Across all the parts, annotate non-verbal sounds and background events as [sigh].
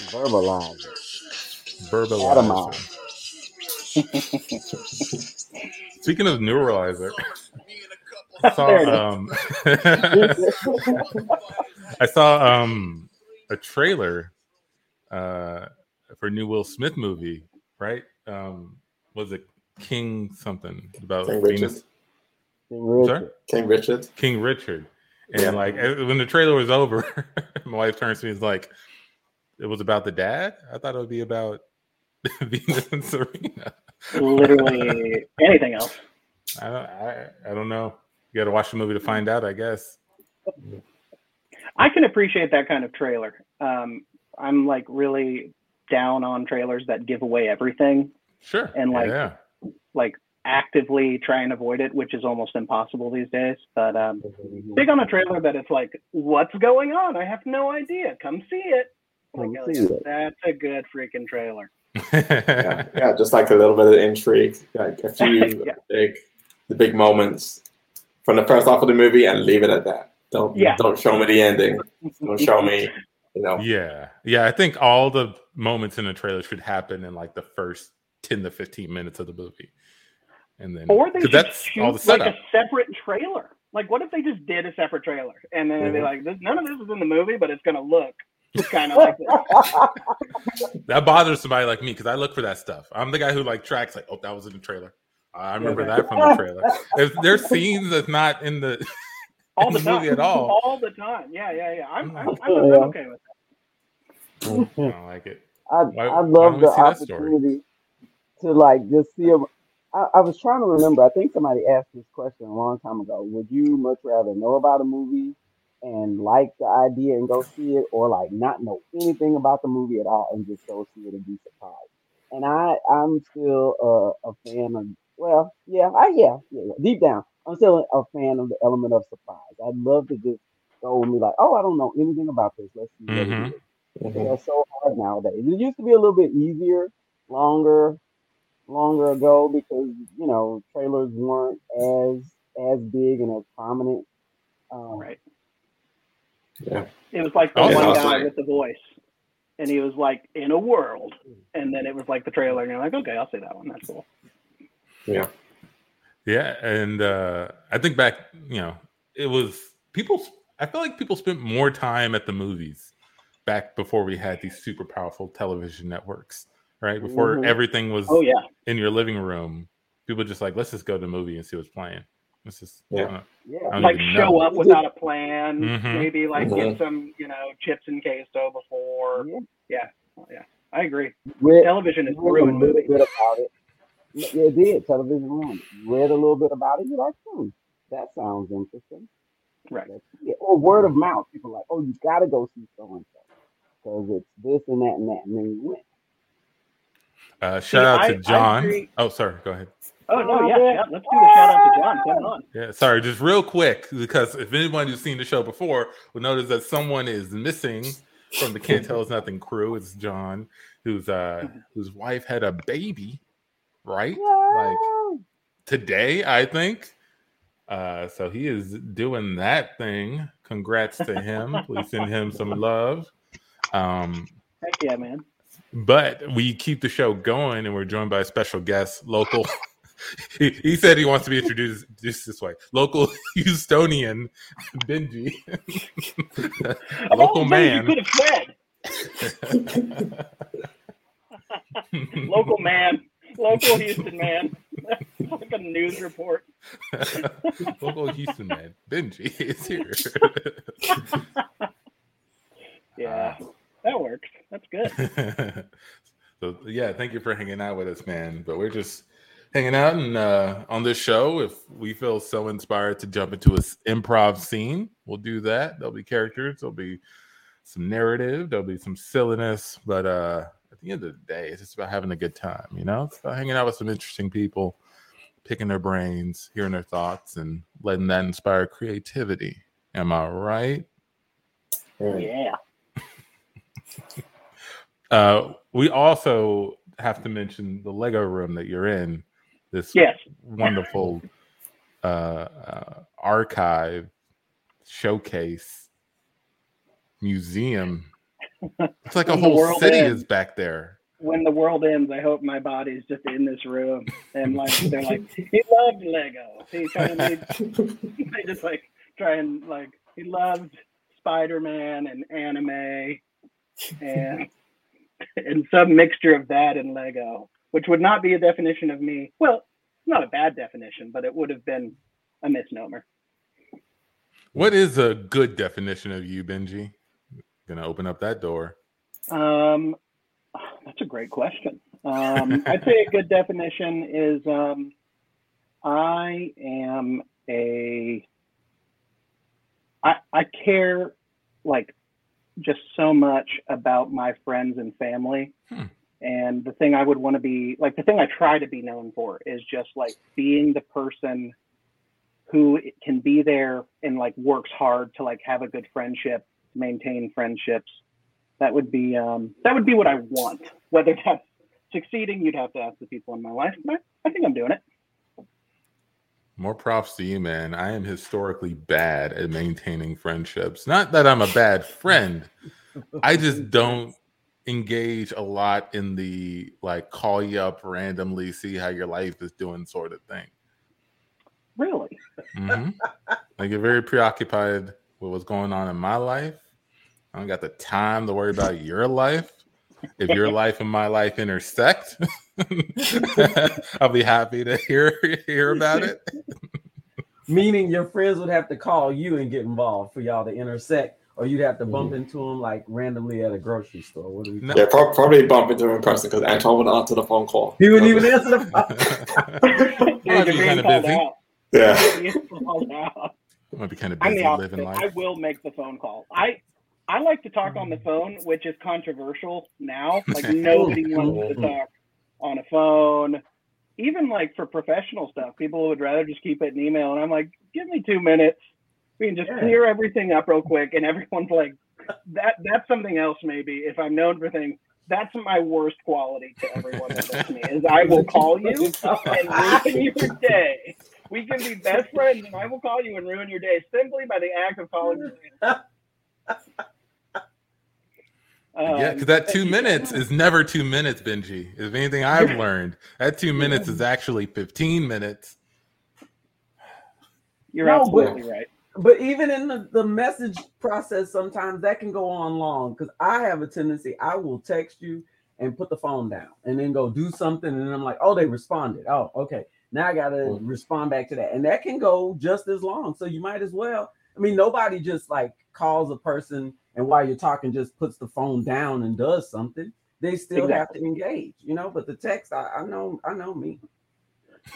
Verbalize it. Verbalizer. [laughs] Speaking of neuralizer, I [laughs] saw There it is. um, [laughs] I saw um a trailer uh for a new Will Smith movie, right? Um was it King something about King Venus? Richard. King Richard. King Richard. And Yeah. like eh, when the trailer was over, my wife turns to me and is like, it was about the dad? I thought it would be about [laughs] Venus and Serena. Literally [laughs] anything else. I don't I, I don't know. You gotta watch the movie to find out, I guess. I can appreciate that kind of trailer. Um, I'm like really down on trailers that give away everything, Sure. And, like, yeah. like actively try and avoid it, which is almost impossible these days. But um, [laughs] big on a trailer that it's like, what's going on? I have no idea. Come see it. Come Like, see. That's a good freaking trailer. Yeah, [laughs] yeah, just like a little bit of intrigue, like a [laughs] few Yeah. big, the big moments from the first half of the movie, and leave it at that. Don't Yeah. don't show me the ending. Don't show me, you know. yeah. Yeah. I think all the moments in the trailer should happen in like the first 10 to 15 minutes of the movie. And then Or they 'cause should that's shoot all the setup. like a separate trailer. Like, what if they just did a separate trailer and then they'd be Mhm. like, this, none of this is in the movie, but it's gonna look kind of like this. [laughs] that bothers somebody like me because I look for that stuff. I'm the guy who like tracks like, oh, that was in the trailer. I remember Yeah. that from the trailer. If there's scenes that's not in the [laughs] all in the, the time, movie at all. all the time. Yeah, yeah, yeah. I'm, I'm, I'm, [laughs] I'm okay with that. I don't like it. I, Why- I love the see opportunity to like just see a. I, I was trying to remember. I think somebody asked this question a long time ago. Would you much rather know about a movie and like the idea and go see it, or like not know anything about the movie at all and just go see it and be surprised? And I, I'm still a, a fan of. Well, yeah, I yeah, yeah, yeah. Deep down, I'm still a fan of the element of surprise. I'd love to just go and be like, oh, I don't know anything about this. Let's see what Mhm. it is. Mhm. That's so hard nowadays. It used to be a little bit easier, longer, longer ago because you know trailers weren't as as big and as prominent. Um, Right. Yeah. It was like the Oh, one yeah. guy with the voice, and he was like, "In a world," and then it was like the trailer, and you're like, "Okay, I'll see that one. That's cool." Yeah. Yeah, and uh, I think back, you know, it was people. I feel like people spent more time at the movies back before we had these super powerful television networks, right? Before Mhm. everything was Oh yeah, in your living room, people just like, let's just go to the movie and see what's playing. Let's just, Yeah. uh, Yeah, like show know. up without a plan, Mhm. maybe like Mhm. get some, you know, chips and queso before. yeah. Yeah, Oh, yeah, I agree. Read, Television is read a ruined little movies. bit about it. Yeah, it did. Television ruined. read a little bit about it. You're like, hmm, that sounds interesting. Right. Yeah. Or word of mouth. People are like, oh, you got to go see so and so because it's this and that and that, and then you went. uh, See, shout out to I John. agree. Oh, sorry, go ahead. Oh no, yeah, yeah. Let's do the shout out to John. Come on. Yeah, sorry, just real quick, because if anyone who's seen the show before will notice that someone is missing from the Can't Tell Us Nothing crew. It's John, whose uh whose wife had a baby, right? Like today, I think. Uh so he is doing that thing. Congrats to him. [laughs] Please send him some love. Um Heck yeah, man. but we keep the show going and we're joined by a special guest local he, he said he wants to be introduced just this way local [laughs] houstonian benji [laughs] local oh, man You could have said [laughs] local man, local Houston man. It's like a news report. local houston man benji is here Yeah, that works. That's good. so yeah, thank you for hanging out with us, man. But we're just hanging out and uh, on this show. If we feel so inspired to jump into an improv scene, we'll do that. There'll be characters. There'll be some narrative. There'll be some silliness. But uh, at the end of the day, it's just about having a good time. You know, it's about hanging out with some interesting people, picking their brains, hearing their thoughts, and letting that inspire creativity. Am I right? Right. Yeah. [laughs] Uh, we also have to mention the Lego room that you're in. This Yes. wonderful uh, uh, archive, showcase, museum It's like a whole city ends. is back there. when the world ends, I hope my body's just in this room and like [laughs] they're like he loved Lego. He kind of [laughs] they just like try and like he loved Spider Man and anime and and some mixture of that and Lego, which would not be a definition of me. Well, not a bad definition, but it would have been a misnomer. What is a good definition of you, Benji? Gonna open up that door. Um, that's a great question. Um, [laughs] I'd say a good definition is um, I am a I I care like just so much about my friends and family. Hmm. And the thing I would want to be like the thing I try to be known for is just like being the person who can be there and like works hard to like have a good friendship, maintain friendships. That would be um that would be what I want. Whether that's succeeding, you'd have to ask the people in my life. But I think I'm doing it. More props to you, man. I am historically bad at maintaining friendships. Not that I'm a bad friend. I just don't engage a lot in the like call you up randomly, see how your life is doing sort of thing. Really? hmm I get very preoccupied with what's going on in my life. I don't got the time to worry about your life. If your [laughs] life and my life intersect, [laughs] I'll be happy to hear hear about it. [laughs] Meaning your friends would have to call you and get involved for y'all to intersect, or you'd have to mm-hmm. bump into him like randomly at a grocery store. What do we? Yeah, pro- probably bump into him in person because Antoine would answer the phone call. He wouldn't even answer the phone. [laughs] Might be kind of busy. out. Yeah. You're being called out. Might be kind of I'm busy living opposite. I will make the phone call. I I like to talk on the phone, which is controversial now. Like [laughs] nobody wants to mm-hmm. talk on a phone. Even like for professional stuff, people would rather just keep it in email. And I'm like, give me two minutes. We can just Yeah. clear everything up real quick. And everyone's like, that that's something else maybe. If I'm known for things, that's my worst quality to everyone that me is I will call you and ruin your day. We can be best friends, and I will call you and ruin your day simply by the act of calling you. yeah, because Um, that two minutes is never two minutes, Benji. If anything I've learned, that two minutes is actually 15 minutes. You're No, absolutely right. But even in the, the message process, sometimes that can go on long because I have a tendency, I will text you and put the phone down and then go do something. And I'm like, oh, they responded. Oh, okay. Now I got to Mhm. respond back to that. And that can go just as long. So you might as well. I mean, nobody just like calls a person and while you're talking, just puts the phone down and does something. They still have to engage, you know. But the text, I, I know, I know me.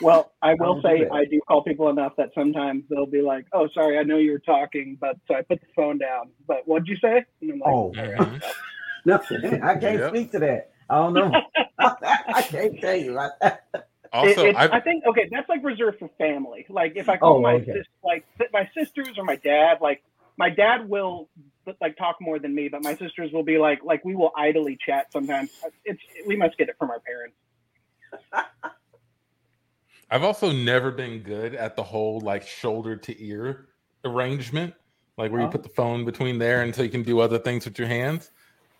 Well, I will will say. I do call people enough that sometimes they'll be like, "Oh, sorry, I know you were talking, but so I put the phone down. But what'd you say?" And I'm like, Oh, Mhm. [laughs] no, I can't Yep. speak to that. I don't know. [laughs] I can't tell you about [laughs] that. It- Also, I've, I think okay, that's like reserved for family. Like if I call Oh, my okay. sis, like my sisters or my dad, like my dad will like talk more than me, but my sisters will be like like we will idly chat sometimes. It's we must get it from our parents. I've also never been good at the whole like shoulder to ear arrangement, like where you Oh. put the phone between there until you can do other things with your hands.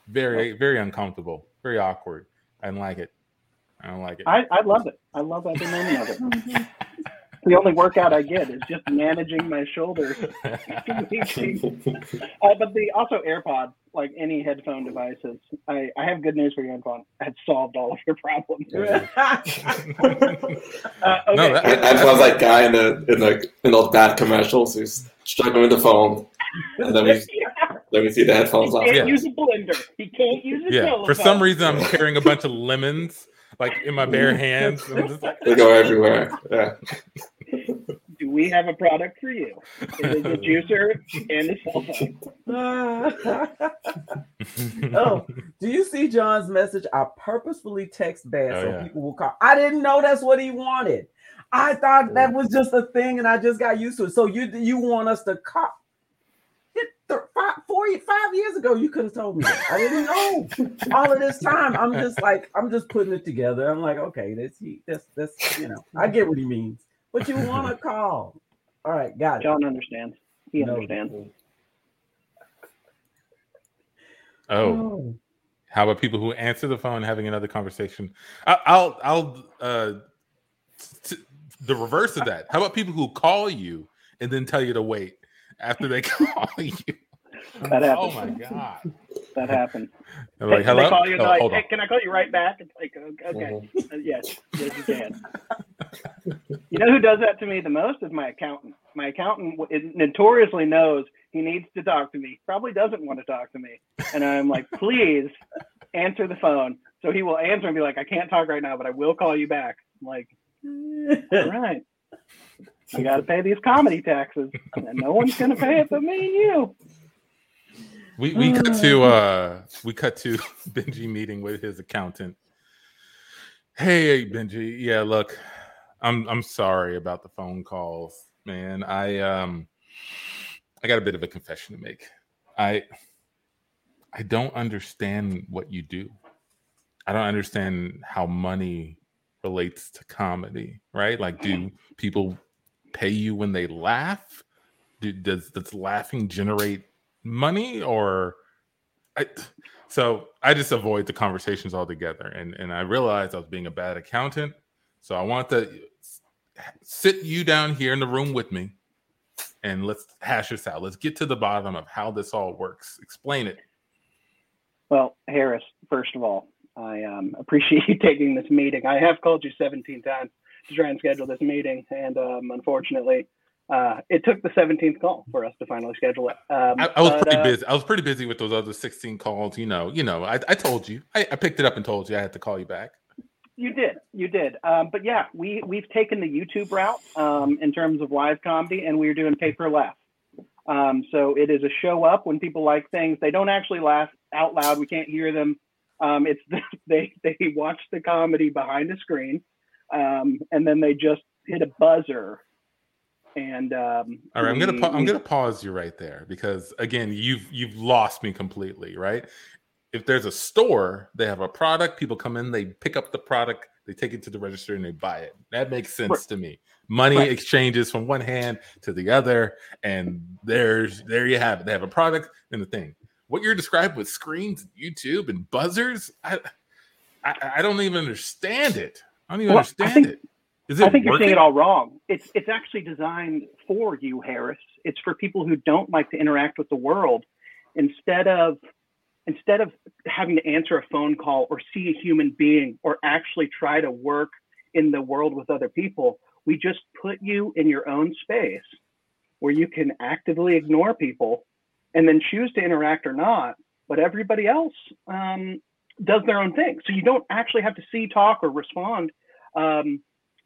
Very, very uncomfortable, very awkward. I don't like it. I don't like it. I, I love it. I love every moment of it. [laughs] the only workout I get is just managing my shoulders. [laughs] uh, but the also AirPods, like any headphone devices, I, I have good news for you, Antoine. I had solved all of your problems. [laughs] Uh, okay. No, that- Antoine's like guy in the in the in those bad commercials who's struggling with the phone, and then we [laughs] then we see the headphones he can't Yeah. use a blender. He can't use a yeah, telephone. for some reason, I'm carrying a bunch of lemons like in my bare hands. I'm just like, They go everywhere. Yeah. Do we have a product for you? It is a juicer and a cell phone. [laughs] oh, do you see John's message? I purposefully text bad Oh, so yeah. people will call. I didn't know that's what he wanted. I thought that was just a thing, and I just got used to it. So you you want us to call? It, th- five, four, five years ago, you could have told me that. I didn't know. [laughs] All of this time, I'm just like I'm just putting it together. I'm like, okay, that's he. That's that's you know, I get what he means. But you want to [laughs] call? All right, got it. John understands. He No. understands. Oh, how about people who answer the phone having another conversation? I, I'll I'll uh, t- the reverse of that. How about people who call you and then tell you to wait after they [laughs] call you? That Oh happens. my god! That happens. I'm like, They hello. call you Oh, like, hey, can I call you right back? It's like, okay, Mhm. Uh, yes, yes, you can. you know who does that to me the most is my accountant. My accountant w- notoriously knows he needs to talk to me. Probably doesn't want to talk to me, and I'm like, please answer the phone. So he will answer and be like, I can't talk right now, but I will call you back. I'm like, all right. I got to pay these comedy taxes, and no one's going to pay it but me and you. We we cut to uh we cut to [laughs] Benji meeting with his accountant. Hey Benji, yeah, look, I'm I'm sorry about the phone calls, man. I um I got a bit of a confession to make. I I don't understand what you do. I don't understand how money relates to comedy, right? Like do people pay you when they laugh? Do, does does laughing generate money or I, so I just avoid the conversations altogether. And and I realized I was being a bad accountant. So I want to sit you down here in the room with me and let's hash this out. Let's get to the bottom of how this all works. Explain it. Well, Harris, first of all, I um, appreciate [laughs] you taking this meeting. I have called you 17 times to try and schedule this meeting, and um, unfortunately, uh, it took the 17th call for us to finally schedule it. Um, I, I was but, pretty uh, busy. I was pretty busy with those other 16 calls. You know, you know, I, I told you. I, I picked it up and told you I had to call you back. You did, you did. Um, but yeah, we we've taken the YouTube route um, in terms of live comedy, and we're doing pay per laugh. Um, so it is a show up when people like things. They don't actually laugh out loud. We can't hear them. Um, it's [laughs] they they watch the comedy behind a screen, um, and then they just hit a buzzer. And um, All right, I'm gonna pa- I'm gonna pause you right there because again, you've you've lost me completely, right? If there's a store, they have a product, people come in, they pick up the product, they take it to the register and they buy it. That makes sense Right. to me. Money Right. exchanges from one hand to the other, and there's there you have it. They have a product and the thing. What you're describing with screens, YouTube, and buzzers, I I, I don't even understand it. I don't even Well, I understand think- it. I think you're seeing it all wrong. It's it's actually designed for you, Harris. It's for people who don't like to interact with the world. Instead of instead of having to answer a phone call or see a human being or actually try to work in the world with other people, we just put you in your own space where you can actively ignore people and then choose to interact or not. But everybody else um, does their own thing. So you don't actually have to see, talk, or respond. Um,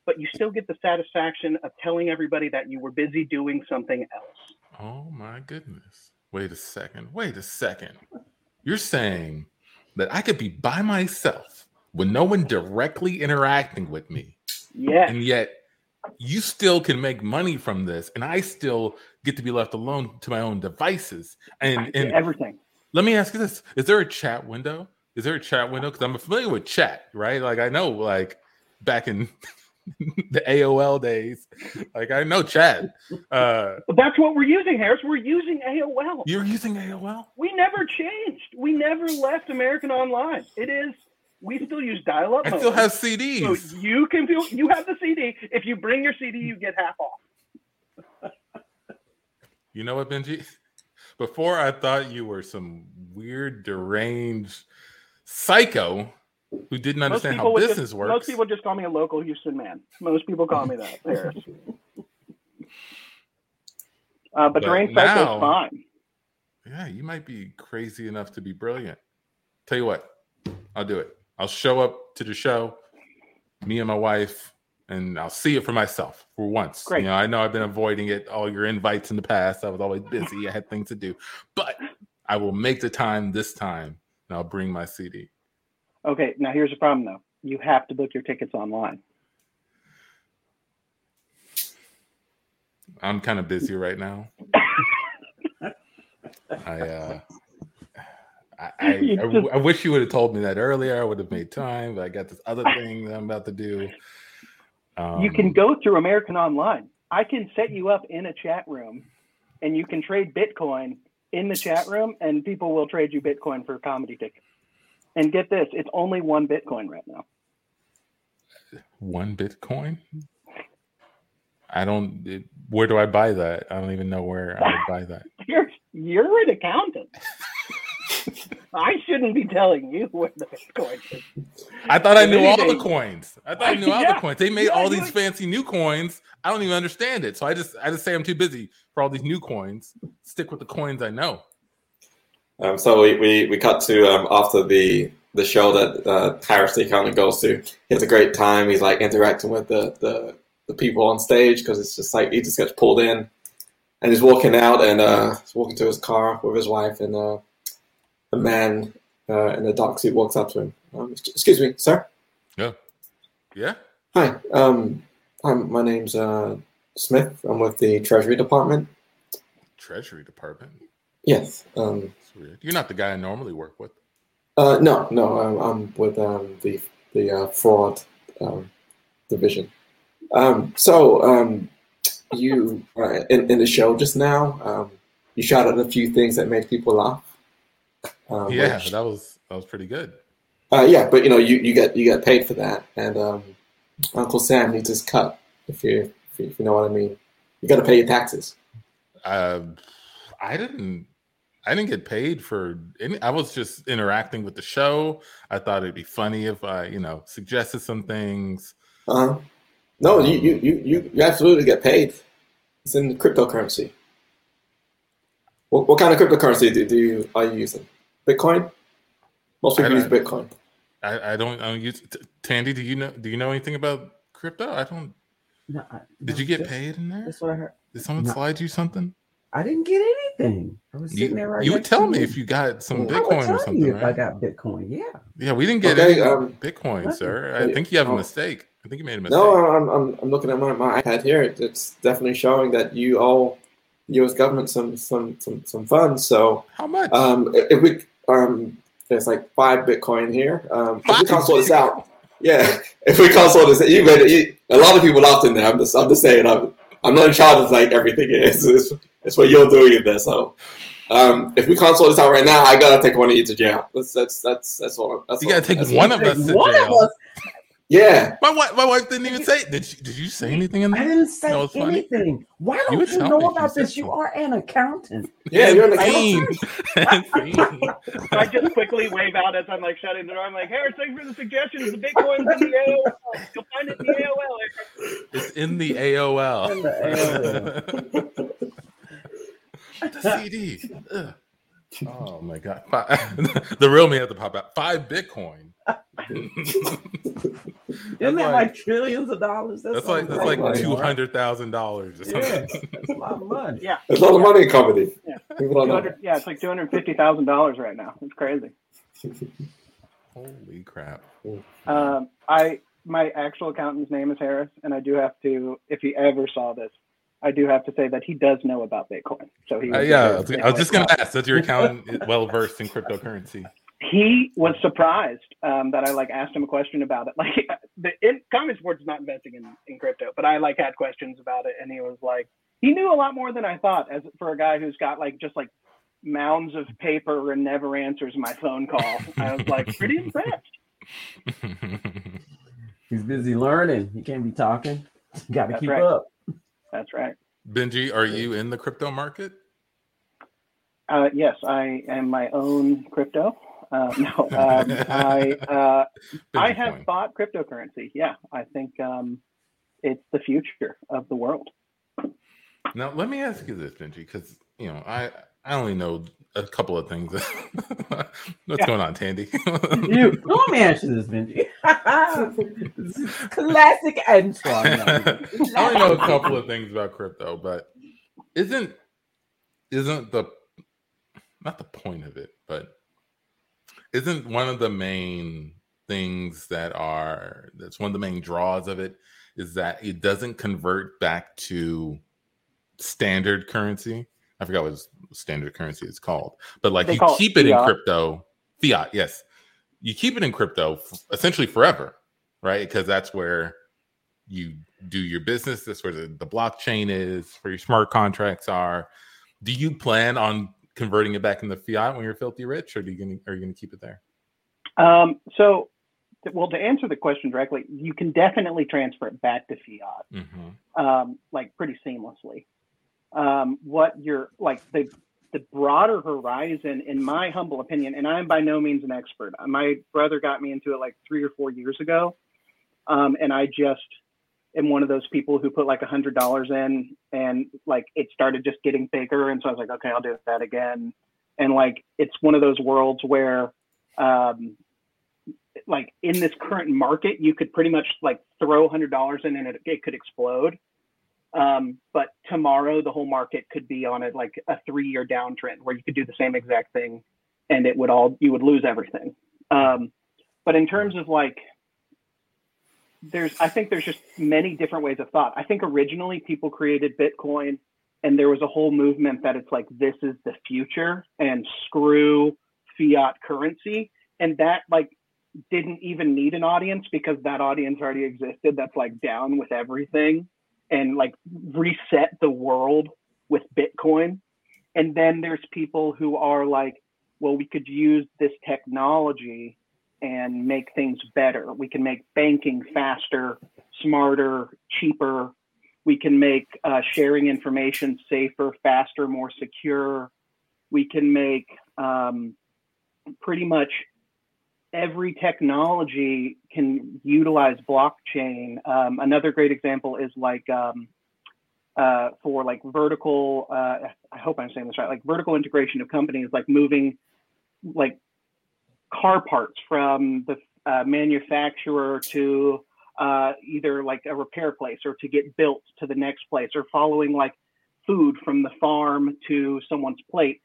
but you still get the satisfaction of telling everybody that you were busy doing something else. Oh my goodness. Wait a second. Wait a second. You're saying that I could be by myself with no one directly interacting with me, Yes. and yet you still can make money from this, and I still get to be left alone to my own devices. And and everything. let me ask you this: Is there a chat window? Is there a chat window? Because I'm familiar with chat, right? Like I know, like back in [laughs] the AOL days, like I know Chad. Uh, that's what we're using, Harris. We're using AOL. you're using AOL. We never changed. We never left American Online. It is. We still use dial-up. I still have So you can feel. You have the CD. If you bring your CD, you get half off. You know what, Benji? Before I thought you were some weird, deranged psycho who didn't understand how business just, works. Most people just call me a local Houston man. Most people call me that, [laughs] Harris. Uh, but, But now- fine. yeah, you might be crazy enough to be brilliant. Tell you what, I'll do it. I'll show up to the show, me and my wife, and I'll see it for myself for once. Great. You know, I know I've been avoiding it, all your invites in the past. I was always busy. I had things to do. But I will make the time this time and I'll bring my CD. Okay, now here's the problem though. You have to book your tickets online. I'm kind of busy right now. I uh I, I, [laughs] I, I wish you would have told me that earlier. I would have made time, but I got this other [laughs] thing that I'm about to do. Um, you can go through American Online. I can set you up in a chat room and you can trade Bitcoin in the chat room, and people will trade you Bitcoin for comedy tickets. And get this, it's only one Bitcoin right now. One Bitcoin? I don't. It, where do I buy that? I don't even know where I would buy that. [laughs] You're you're an accountant. [laughs] I shouldn't be telling you where the Bitcoin is. I thought I knew all the coins. I thought I knew all Yeah. the coins. They made Yeah, all these fancy new coins. I don't even understand it. So I just I just say I'm too busy for all these new coins. Stick with the coins I know. Um, so we, we, we cut to um, after the the show that uh, Harris the accountant goes to. He has a great time. He's like interacting with the, the, the people on stage because it's just like he just gets pulled in, and he's walking out and uh, he's walking to his car with his wife, and uh, a man uh, in a dark suit walks up to him. Um, excuse me, sir. Yeah. Yeah. Hi. Um, I'm, my name's uh, Smith. I'm with the Treasury Department. Treasury Department. Yes. Um, You're not the guy I normally work with. Uh, no, no, I'm, I'm with um, the the uh, fraud um, division. Um, so um, you uh, in in the show just now, um, you shouted a few things that made people laugh. Uh, yeah, which- that was that was pretty good. uh, yeah, but you know you, you get you get paid for that, and um, Uncle Sam needs his cut. If you if you, if you know what I mean, you got to pay your taxes. Uh, I didn't. I didn't get paid for any. I was just interacting with the show. I thought it'd be funny if I, you know, suggested some things. Uh, no, you, you, you, you, you absolutely get paid. It's in cryptocurrency. What, what kind of cryptocurrency do, do you are you using? Bitcoin? Most people use Bitcoin. I, I don't. I don't use. T- Tandy, do you know? Do you know anything about crypto? I don't. No, I- Did no, you get that's- paid in there? That's what I heard. Did someone No. slide you something? I didn't get anything. I was sitting You, there right you would tell me if you got some I would Bitcoin tell or something, you if I got Bitcoin. Yeah. Yeah, we didn't get Okay, any um, Bitcoin, nothing. sir. I think you have a Oh. mistake. I think you made a mistake. No, I'm, I'm, I'm looking at my, my iPad here. It's definitely showing that you all, the U.S. government some some some, some funds. So How much? um, if we um, there's like five Bitcoin here. Um, if we Five? can't sort this out, yeah. [laughs] If we can't sort this, out, you made it. You, a lot of people laughed in there. I'm just I'm just saying. I'm I'm not in charge of like everything. It's, it's, [laughs] it's what you're doing in there. So. Um, if we can't sort this out right now, I gotta take one of you to jail. That's that's that's that's all. That's You gotta all- take that's one of us to One of us. Yeah, My wife, my wife didn't even say. Did you, did you say anything in I didn't say No, it's funny. anything. Why don't you, tell know me you about this? You are an accountant. yeah, you're an I accountant. [laughs] I just quickly wave out as I'm like shutting the door. I'm like, Harris, thanks for the suggestions. The Bitcoin's in the AOL. You'll find it in the AOL. It's in the AOL. In the [laughs] [laughs] the CD. Ugh. Oh my god! Five, [laughs] the real me had to pop out. Five Bitcoin. [laughs] Isn't that like- like trillions of dollars? That's like that's like Right. two hundred thousand dollars or Yeah, something. that's a lot of money. Yeah. There's a lot of money in comedy. Yeah. People don't know. 200 yeah, it's like two hundred fifty thousand dollars right now. It's crazy. Holy crap! Um, I my actual accountant's name is Harris, and I do have to, if he ever saw this, I do have to say that he does know about Bitcoin. So he Uh, yeah, I was, I was just gonna ask. Does your accountant [laughs] well versed in cryptocurrency? he was surprised um, that I like asked him a question about it. [laughs] Like the in, ComedySportz is not investing in, in crypto, but I like had questions about it, and he was like, he knew a lot more than I thought. As for a guy who's got like just like mounds of paper and never answers my phone call, [laughs] I was like pretty impressed. He's busy learning. He can't be talking. Got to keep right. up. That's right. Benji, are you in the crypto market? Uh, yes, I am my own crypto. Uh, [laughs] no, um, I uh, I have Bitcoin. bought cryptocurrency. Yeah, I think um, it's the future of the world. Now, let me ask you this, Benji, because you know I I only know a couple of things. [laughs] What's Yeah. going on, Tandy? You me answer this, Benji. [laughs] Classic Antoine. [laughs] I only know a couple of things about crypto, but isn't isn't the not the point of it, but isn't one of the main things that are that's one of the main draws of it is that it doesn't convert back to standard currency. I forgot what standard currency is called, but like They you call it keep it in crypto, fiat, yes, you keep it in crypto f- essentially forever, right? Because that's where you do your business. That's where the, the blockchain is, where your smart contracts are. Do you plan on converting it back into fiat when you're filthy rich, or are you gonna are you gonna keep it there? Um, so, well, to answer the question directly, you can definitely transfer it back to fiat, Mm-hmm. um, like pretty seamlessly. Um, what you're like the the broader horizon, in my humble opinion, and I'm by no means an expert. My brother got me into it like three or four years ago, um, and I just am one of those people who put like a hundred dollars in, and like it started just getting bigger, and so I was like, okay, I'll do that again, and like it's one of those worlds where um, like in this current market, you could pretty much like throw a hundred dollars in and it, it could explode. Um, but tomorrow the whole market could be on a like a three year downtrend where you could do the same exact thing and it would all you would lose everything. Um, but in terms of like there's I think there's just many different ways of thought. I think originally people created Bitcoin and there was a whole movement that it's like this is the future and screw fiat currency and that like didn't even need an audience because that audience already existed that's like down with everything and like reset the world with bitcoin. And then there's people who are like well we could use this technology and make things better. We can make banking faster smarter cheaper. We can make uh, sharing information safer faster more secure. We can make um, pretty much every technology can utilize blockchain. Um, another great example is like um, uh, for like vertical. Uh, I hope I'm saying this right. Like vertical integration of companies, like moving like car parts from the uh, manufacturer to uh, either like a repair place or to get built to the next place, or following like food from the farm to someone's plate.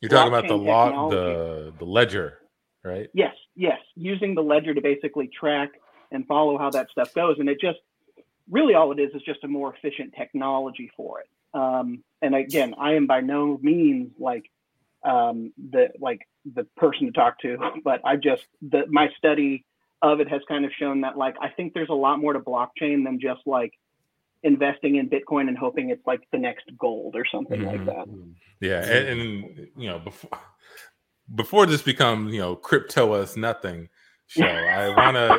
You're talking about the law, the the ledger, right? Yes, yes, using the ledger to basically track and follow how that stuff goes, and it just really all it is is just a more efficient technology for it. Um, and again, I am by no means like um, the like the person to talk to, [laughs] but I just the my study of it has kind of shown that like I think there's a lot more to blockchain than just like investing in Bitcoin and hoping it's like the next gold or something like Mhm. that. Yeah, and, and you know before before this becomes you know crypto us nothing show, I wanna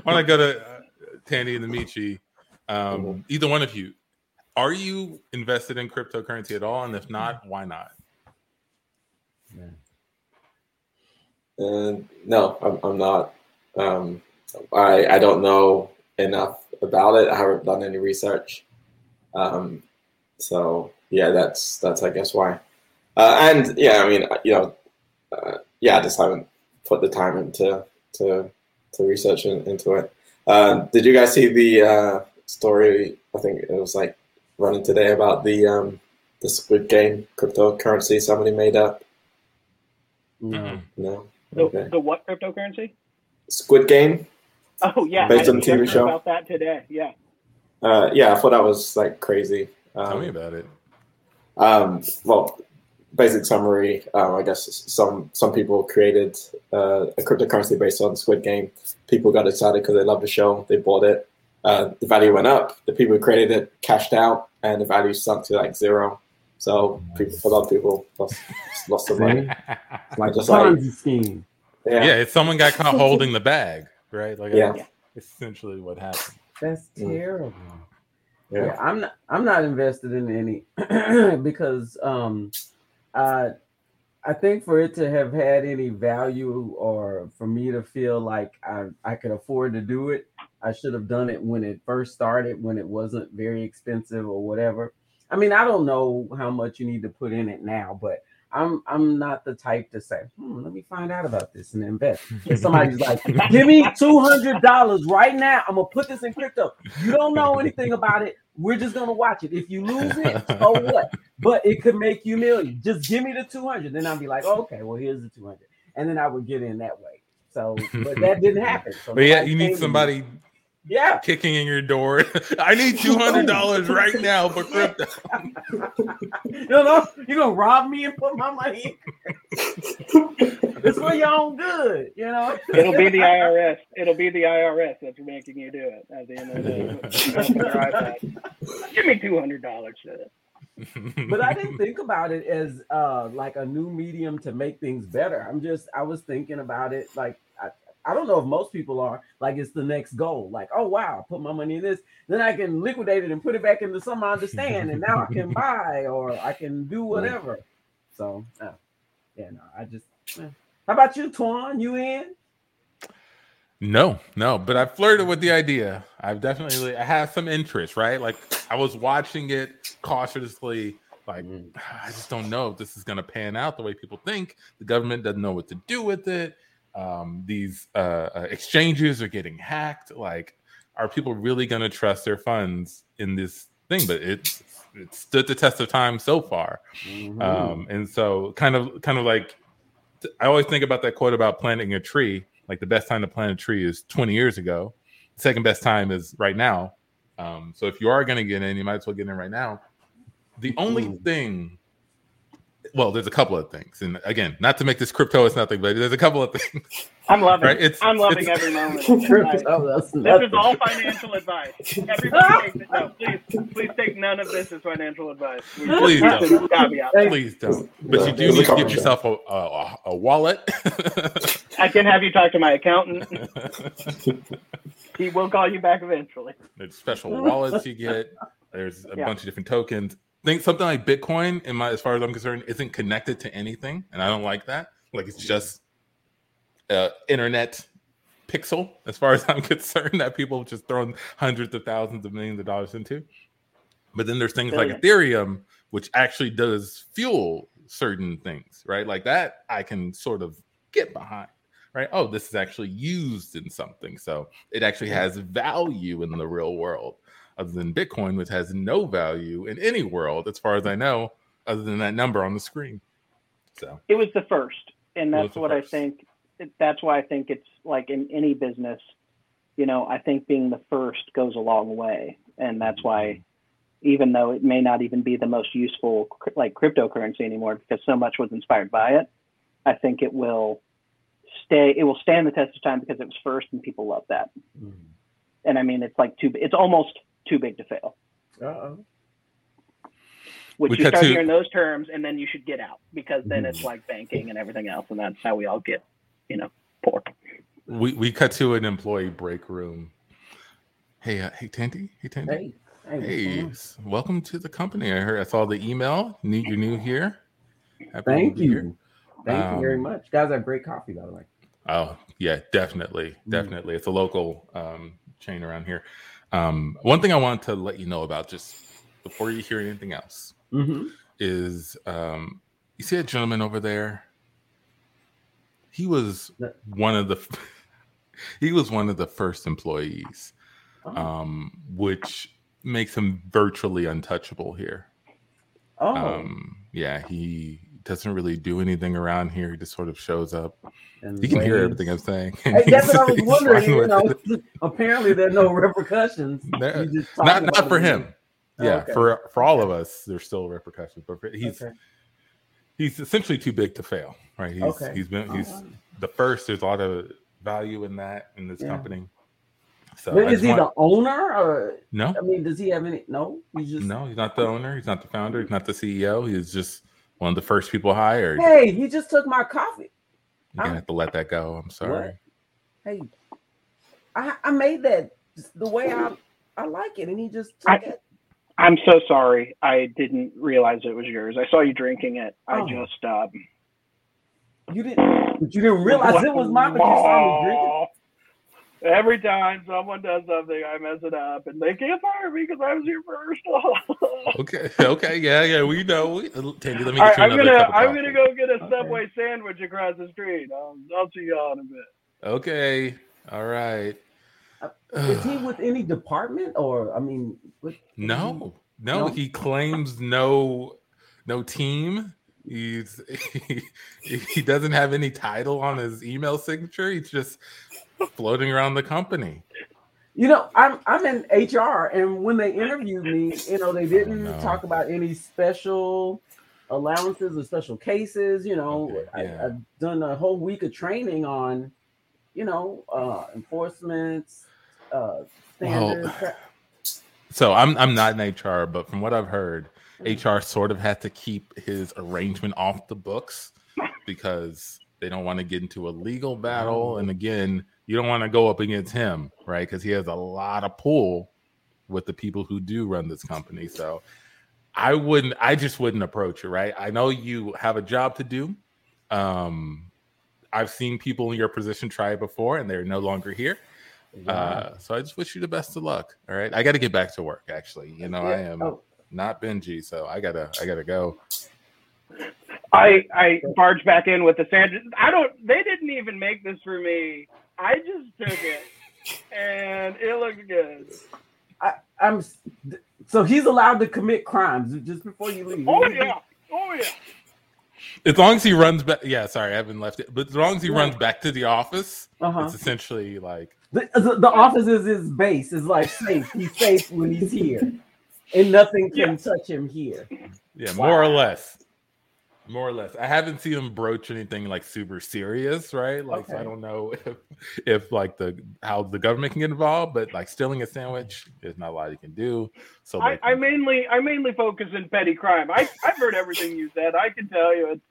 [laughs] wanna go to uh, Tandy and Amici. Um, either one of you, are you invested in cryptocurrency at all? And if not, why not? And no, I'm, I'm not. Um, I I don't know enough about it. I haven't done any research. Um, so yeah, that's that's I guess why. Uh, and yeah, I mean, you know, uh, yeah, I just haven't put the time into to to research in, into it. Uh, did you guys see the uh, story? I think it was like running today about the um, the Squid Game cryptocurrency somebody made up. No. Mhm. No, The, okay. the what cryptocurrency? Squid Game. Oh yeah, Based I on the TV show? about that today. Yeah. Uh, yeah, I thought that was like crazy. Um, Tell me about it. Um, well, basic summary. Um, I guess some some people created uh, a cryptocurrency based on Squid Game. People got excited because they loved the show. They bought it. Uh, the value went up. The people who created it cashed out, and the value sunk to like zero. So people, a lot of people lost lost some money. It's [laughs] like a Just like- Ponzi scheme. yeah. Yeah, if someone got caught holding the bag, right? Like Yeah. that's essentially what happened. That's Mm. terrible. yeah. Yeah, I'm not. I'm not invested in any [clears throat] because um, I think for it to have had any value or for me to feel like I I could afford to do it, I should have done it when it first started, when it wasn't very expensive or whatever. I mean, I don't know how much you need to put in it now, but I'm I'm not the type to say, hmm, let me find out about this and invest. [laughs] If somebody's like, give me two hundred dollars right now, I'm gonna put this in crypto. You don't know anything about it. We're just gonna watch it. If you lose it, so what? But it could make you million. Just give me the two hundred. Then I'll be like, okay, well here's the two hundred, and then I would get in that way. So, but that didn't happen. So But yeah, you need somebody me. Yeah, kicking in your door. [laughs] I need two hundred dollars right now for crypto. [laughs] you know, you're gonna rob me and put my money. in. it's for your own good, you know. It'll be the IRS. It'll be the IRS that's making you do it at the end of the day. Give me two hundred dollars for this. but I didn't think about it as uh like a new medium to make things better. I'm just I was thinking about it like I, don't know if most people are like it's the next goal. Like, oh wow, I put my money in this, then I can liquidate it and put it back into something I understand, and now I can [laughs] buy or I can do whatever. So uh, yeah, no, I just eh. how about you, Twan? You in? No, no, but I flirted with the idea. I've definitely I have some interest, right? Like I was watching it cautiously, like Mm. I just don't know if this is gonna pan out the way people think. The government doesn't know what to do with it. Um, these uh, uh, exchanges are getting hacked. Like, are people really gonna trust their funds in this thing? But it's it stood the test of time so far. Mhm. Um, and so kind of kind of like I always think about that quote about planting a tree. Like the best time to plant a tree is 20 years ago. The Second best time is right now. Um, so if you are going to get in, you might as well get in right now. The only Mhm. thing, well, there's a couple of things, and again, not to make this crypto is nothing, but there's a couple of things. I'm loving. Right, it's- I'm loving it's- every moment. [laughs] Right. Oh, that's This nothing. is all financial advice. Everybody take no, please, please take none of this as financial advice. We Please don't. Please don't. But Yeah, you do need to coffee get yourself a, a, a wallet. I can have you talk to my accountant. [laughs] He will call you back eventually. There's special wallets you get. There's a Yeah. bunch of different tokens. Think something like Bitcoin, in my as far as I'm concerned, isn't connected to anything, and I don't like that. Like it's just uh, internet pixel, as far [laughs] as I'm concerned, that people just throwing hundreds of thousands of millions of dollars into. But then there's things like Ethereum, which actually does fuel certain things, right? Like that, I can sort of get behind. Right? Oh, this is actually used in something, so it actually has value in the real world other than Bitcoin, which has no value in any world, as far as I know, other than that number on the screen. So It was the first, and that's what first. I think. That's why I think it's like in any business. You know, I think being the first goes a long way, and that's why, even though it may not even be the most useful like cryptocurrency anymore, because so much was inspired by it, I think it will stay. It will stand the test of time because it was first, and people love that. Mhm. And I mean, it's like too. It's almost too big to fail. Uh-oh. Which We you start to- hearing those terms, and then you should get out because then it's like banking and everything else, and that's how we all get, you know, poor. we, we cut to an employee break room. Hey, uh, hey, Tandy. Hey, Tandy. Hey, hey, Hey, going on? s- welcome to the company. I heard I saw the email. New, you're new here. Happy Thank be here. you. Thank you very Um, much. Guys have great coffee, by the way. Oh, yeah, definitely. Mm. Definitely. It's a local um, chain around here. Um, one thing I wanted to let you know about just before you hear anything else Mm-hmm. is um, you see that gentleman over there? He was one of the [laughs] he was one of the first employees, Oh. um, which makes him virtually untouchable here. oh. Um, yeah, he doesn't really do anything around here. He just sort of shows up. and He can hear everything I'm saying. Hey, that's [laughs] what I was wondering. You know, [laughs] apparently there are no repercussions. [laughs] There- not not for him. Oh, Yeah, okay. for for all of us, there's still repercussions. But he's Okay. he's essentially too big to fail, right? He's Okay. he's been he's wow. the first. There's a lot of value in that in this Yeah. company. So But is he want- the owner, or no, I mean, does he have any? No, he's just. no, he's not the owner. He's not the founder. He's not the CEO. He's just one of the first people hired. Hey, he just took my coffee. You're gonna have to let that go. I'm sorry. Hey, I I made that the way I I like it, and he just took I- it. I'm so sorry. I didn't realize it was yours. I saw you drinking it. I Oh. just um You didn't, but you didn't realize it was mine. But you saw me drinking. Every time someone does something, I mess it up, and they can't fire me because I was here first. [laughs] Okay, okay, yeah, yeah, we know. We, uh, Tandy, let me get you I'm gonna cup of I'm gonna go get a Okay. Subway sandwich across the street. I'll, I'll see y'all in a bit. Okay, all right. Uh, is he with any department, or I mean, what, No, no, No? he claims no no team. He's [laughs] he, he doesn't have any title on his email signature. He's just floating around the company. You know, I'm I'm in HR, and when they interviewed me, you know, they didn't Oh, no. talk about any special allowances or special cases. You know, Okay, yeah. I, I've done a whole week of training on, you know, uh, enforcements, uh, standards. So I'm I'm not in HR, but from what I've heard, HR sort of had to keep his arrangement off the books because they don't want to get into a legal battle. And again, you don't want to go up against him, right? Because he has a lot of pull with the people who do run this company. So I wouldn't, I just wouldn't approach it, right? I know you have a job to do. Um, I've seen people in your position try it before and they're no longer here. Uh, so I just wish you the best of luck. All right. I got to get back to work actually. You know, I am Oh. not Benji, so I gotta, I gotta go. I I barged back in with the sandwich. I don't. They didn't even make this for me. I just took it, and it looked good. I'm so he's allowed to commit crimes just before you leave. Oh yeah. Oh yeah. As long as he runs back, yeah. Sorry, I haven't left it, but as long as he Yeah. runs back to the office, Uh-huh. it's essentially like The, the, the office is his base. Is like safe. He's safe when he's here, and nothing can touch him here. Yeah, more or less. More or less. I haven't seen him broach anything like super serious, right? Like so I don't know [laughs] if, if like the how the government can get involved, but like stealing a sandwich, there's not a lot you can do. So I, they I mainly I mainly focus in petty crime. I I've heard everything you said. I can tell you. It's,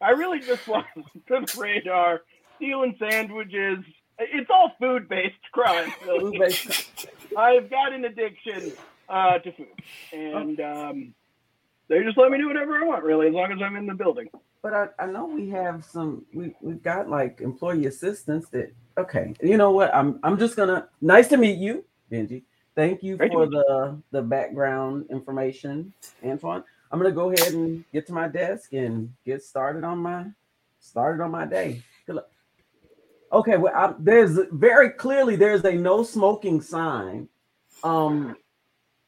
I really just [laughs] want the radar stealing sandwiches. It's all food based [laughs] crime. So Food-based- I've got an addiction uh, to food, and um, they just let me do whatever I want, really, as long as I'm in the building. But I, I know we have some we we've got like employee assistants that okay, you know what? I'm I'm just gonna nice to meet you, Benji. Thank you Great for the the background information, Antoine. I'm gonna go ahead and get to my desk and get started on my started on my day. Good luck. Okay, well, I, there's very clearly there's a no smoking sign um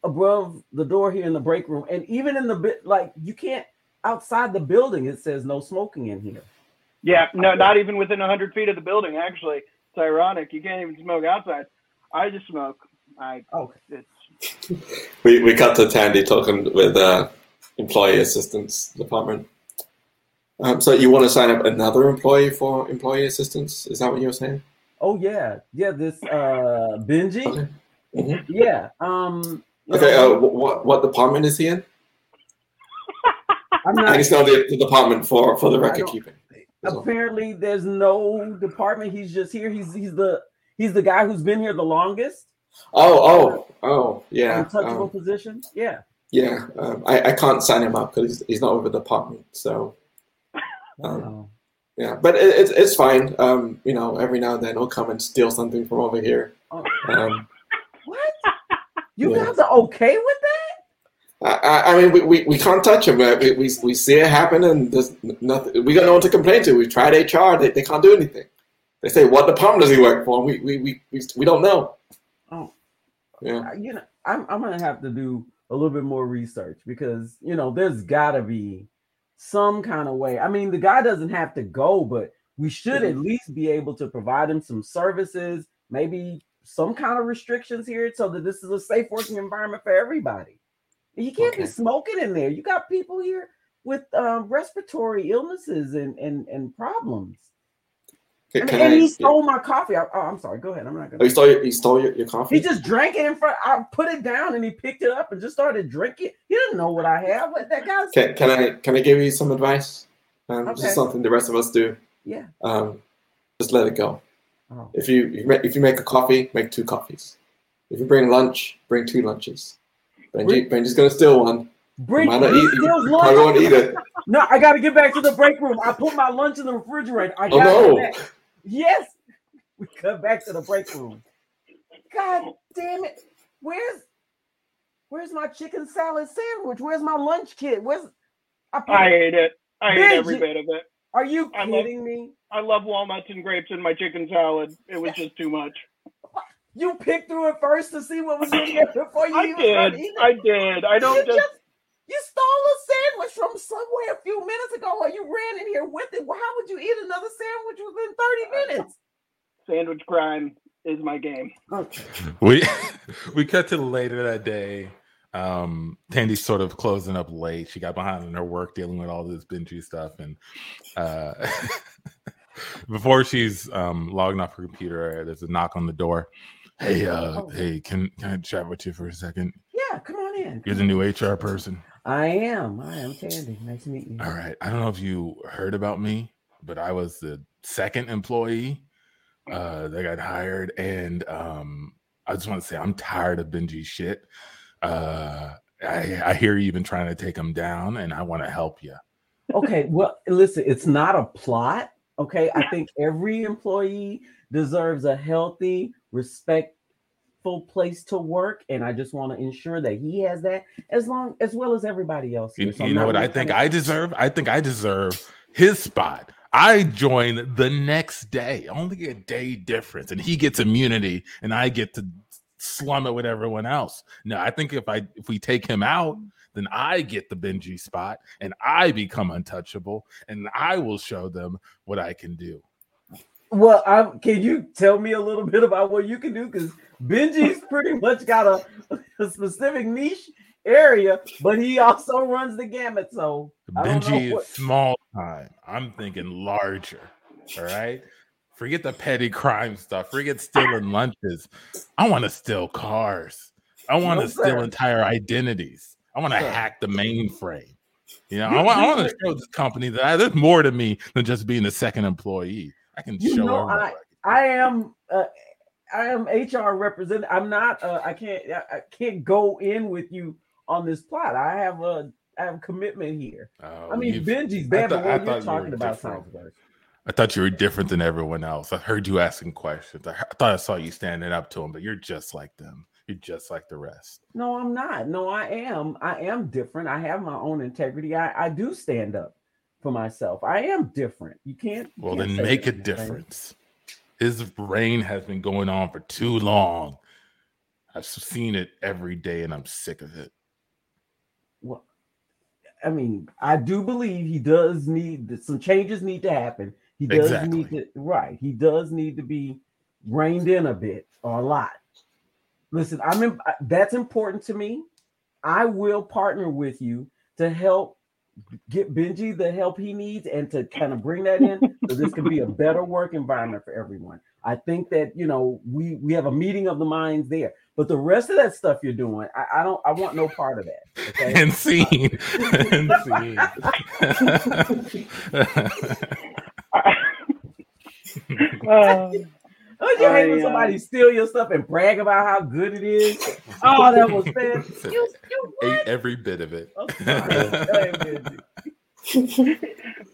above the door here in the break room, and even in the bit like you can't outside the building it says no smoking in here. Yeah, no, not even within 100 feet of the building, actually. It's ironic. You can't even smoke outside. I just smoke. I Okay. it's [laughs] We, we cut to Tandy talking with uh, employee assistance department. Um, so you want to sign up another employee for employee assistance? Is that what you were saying? Oh yeah, yeah. This uh Benji, Okay. Mhm. yeah. Um. You Okay. Uh, what what department is he in? I'm I not. just know the, the department for for the record keeping. Apparently, there's no department. He's just here. He's he's the he's the guy who's been here the longest. Oh oh oh yeah Untouchable um, position. Yeah. yeah. Um, I I can't sign him up because he's, he's not with the department. So. [laughs] Um, Oh. Yeah, but it, it's it's fine. Um, you know, every now and then he'll come and steal something from over here. Oh. Um, What? You Yeah. guys are okay with that? I, I I mean, we, we, we can't touch him. right? We, we, we see it happen, and there's nothing. We got no one to complain to. We've tried HR; they, they can't do anything. They say, "What department does he work for?" We we, we, we, we don't know. Oh. Yeah, Uh, You know, I'm I'm gonna have to do a little bit more research because you know there's got to be some kind of way. I mean, the guy doesn't have to go, but we should at least be able to provide him some services, maybe some kind of restrictions here, so that this is a safe working environment for everybody. You can't be smoking in there. You got people here with um, respiratory illnesses and and and problems. Can, And, can and I- he stole my coffee. I, oh, I'm sorry. Go ahead. I'm not Oh, gonna. you stole your, you stole your, your coffee. He just drank it in front. I put it down and he picked it up and just started drinking. He didn't know what I have. What that guy. Can, can I can I give you some advice? Um, Okay. is something the rest of us do. yeah. Um, just let it go. Oh. If you you make, if you make a coffee, make two coffees. If you bring lunch, bring two lunches. Benji, Benji's gonna steal one. Bring Might not eat- steals you probably won't lunch. eat it. [laughs] [laughs] No, I got to get back to the break room. I put my lunch in the refrigerator. I Oh got no! back. Yes, we cut back to the break room. God damn it! Where's Where's my chicken salad sandwich? Where's my lunch kit? Where's I put, I ate it. I ate every bit of it. Are you I love- kidding me? I love walnuts and grapes in my chicken salad. It was just too much. You picked through it first to see what was in there before you I even started did. eating? I did. I don't just. just you stole a sandwich from Subway a few minutes ago, or you ran in here with it. Well, how would you eat another sandwich within 30 uh, minutes? Sandwich crime is my game. Okay. [laughs] we [laughs] we cut to later that day. Um, Tandy's sort of closing up late. She got behind in her work dealing with all this Benji stuff, and uh, [laughs] before she's um, logging off her computer, there's a knock on the door. Hey, uh, Oh. hey, can can I chat with you for a second? Yeah, come on in. You're the new HR person. I am. I am Tandy. Nice to meet you. All right. I don't know if you heard about me, but I was the second employee uh, that got hired, and um, I just want to say I'm tired of Benji shit. Uh, I, I hear you've been trying to take him down, and I want to help you. Okay. Well, listen, it's not a plot. Okay. I think every employee deserves a healthy, respectful place to work, and I just want to ensure that he has that as long as well as everybody else. You, here. So you I'm know what I think I deserve? I think I deserve his spot. I join the next day, only a day difference, and he gets immunity, and I get to slum it with everyone else. No, I think if I if we take him out, mm-hmm. then I get the Benji spot, and I become untouchable, and I will show them what I can do. Well, I'm, can you tell me a little bit about what you can do? Because Benji's [laughs] pretty much got a, a specific niche area, but he also runs the gamut. So I Benji what- is small time. I'm thinking larger. All right. Forget the petty crime stuff. Forget stealing lunches. I want to steal cars. I want No, to steal entire identities. I want to hack the mainframe. You know, You- I want, I want to show this company that I, there's more to me than just being the second employee. I can You show know, everybody. I am uh, I am HR representative. I'm not. Uh, I can't. I, I can't go in with you on this plot. I have a. I have commitment here. Oh, I mean, Benji's I bad, thought- but I what thought you're you talking were about sounds. I thought you were different than everyone else. I heard you asking questions. I, I thought I saw you standing up to them, but you're just like them. You're just like the rest. No, I'm not. No, I am. I am different. I have my own integrity. I, I do stand up for myself. I am different. You can't. you Well, can't then make a difference. His reign has been going on for too long. I've seen it every day and I'm sick of it. Well, I mean, I do believe he does need some changes need to happen. He does Exactly. need to right. He does need to be reined in a bit or a lot. Listen, I'm in, that's important to me. I will partner with you to help get Benji the help he needs and to kind of bring that in so this can be a better work environment for everyone. I think that you know we we have a meeting of the minds there, but the rest of that stuff you're doing, I, I don't I want no part of that. Okay. [laughs] And scene. [laughs] and [laughs] [laughs] Uh, [laughs] Don't you hate when I, uh, somebody steal your stuff and brag about how good it is? [laughs] Oh, that was bad. You, you Ate every bit of it. I'm sorry. Go ahead, Benji.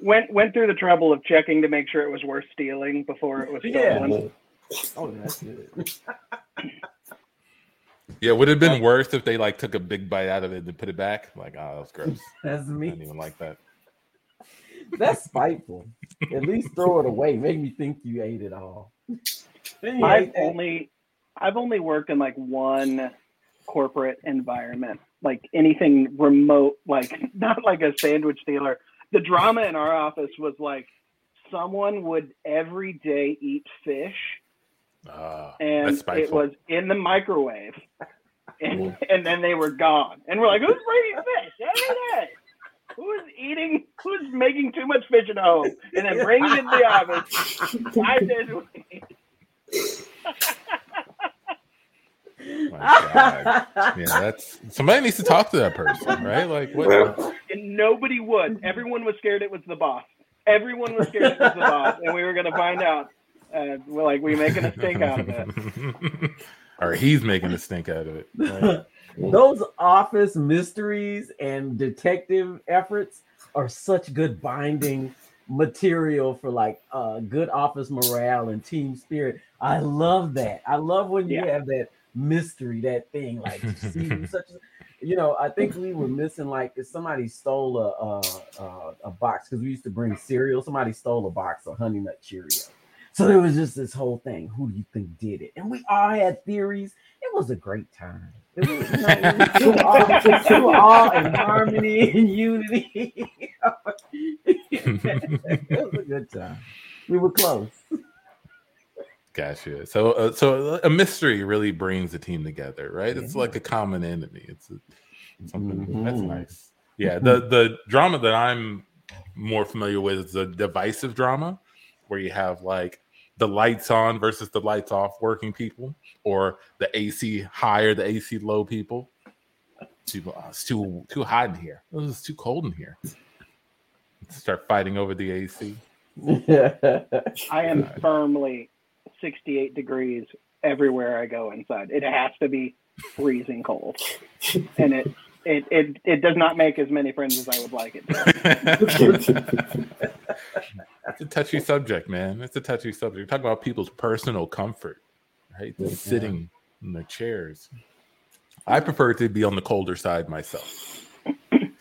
went went through the trouble of checking to make sure it was worth stealing before it was Yeah. stolen. Oh, that's good. Yeah, would it have been worse if they like took a big bite out of it and put it back? Like, oh, that was gross. That's me. I didn't even like that. That's spiteful. At least throw it away. Make me think you ate it all. I've only I've only worked in like one corporate environment, like anything remote, like [laughs] not like a sandwich dealer. The drama in our office was like someone would every day eat fish Ah, and it was in the microwave. And, and then they were gone. And we're like, who's bringing fish every day? Who's eating? Who's making too much fish at home and then bringing it to the office five days a week? My God. yeah, that's somebody needs to talk to that person, right? Like, what? And nobody would. Everyone was scared it was the boss. Everyone was scared it was the boss, and we were going to find out. Uh, we're like, we making a stink out of it. [laughs] or he's making a stink out of it. right? Those office mysteries and detective efforts are such good binding material for like uh good office morale and team spirit. I love that. I love when you Yeah. have that mystery, that thing like see [laughs] such you know, I think we were missing like if somebody stole a a, a, a box because we used to bring cereal. Somebody stole a box of Honey Nut Cheerios. So there was just this whole thing. Who do you think did it? And we all had theories. It was a great time. It was, you know, we were all, were all in harmony and unity. [laughs] it was a good time. We were close. Gotcha. So, uh, so a mystery really brings the team together, right? It's like a common enemy. It's a, something that's Mhm. nice. Yeah. The the drama that I'm more familiar with is the divisive drama, where you have like the lights on versus the lights off working people, or the AC high or the AC low people. Too, oh, it's too too hot in here. It's too cold in here. Start fighting over the AC. [laughs] I am firmly 68 degrees everywhere I go inside. It has to be freezing cold, and it it it, it does not make as many friends as I would like it. To. [laughs] It's a touchy subject, man. It's a touchy subject. Talk about people's personal comfort, right? Just sitting in the chairs. I prefer to be on the colder side myself. [laughs]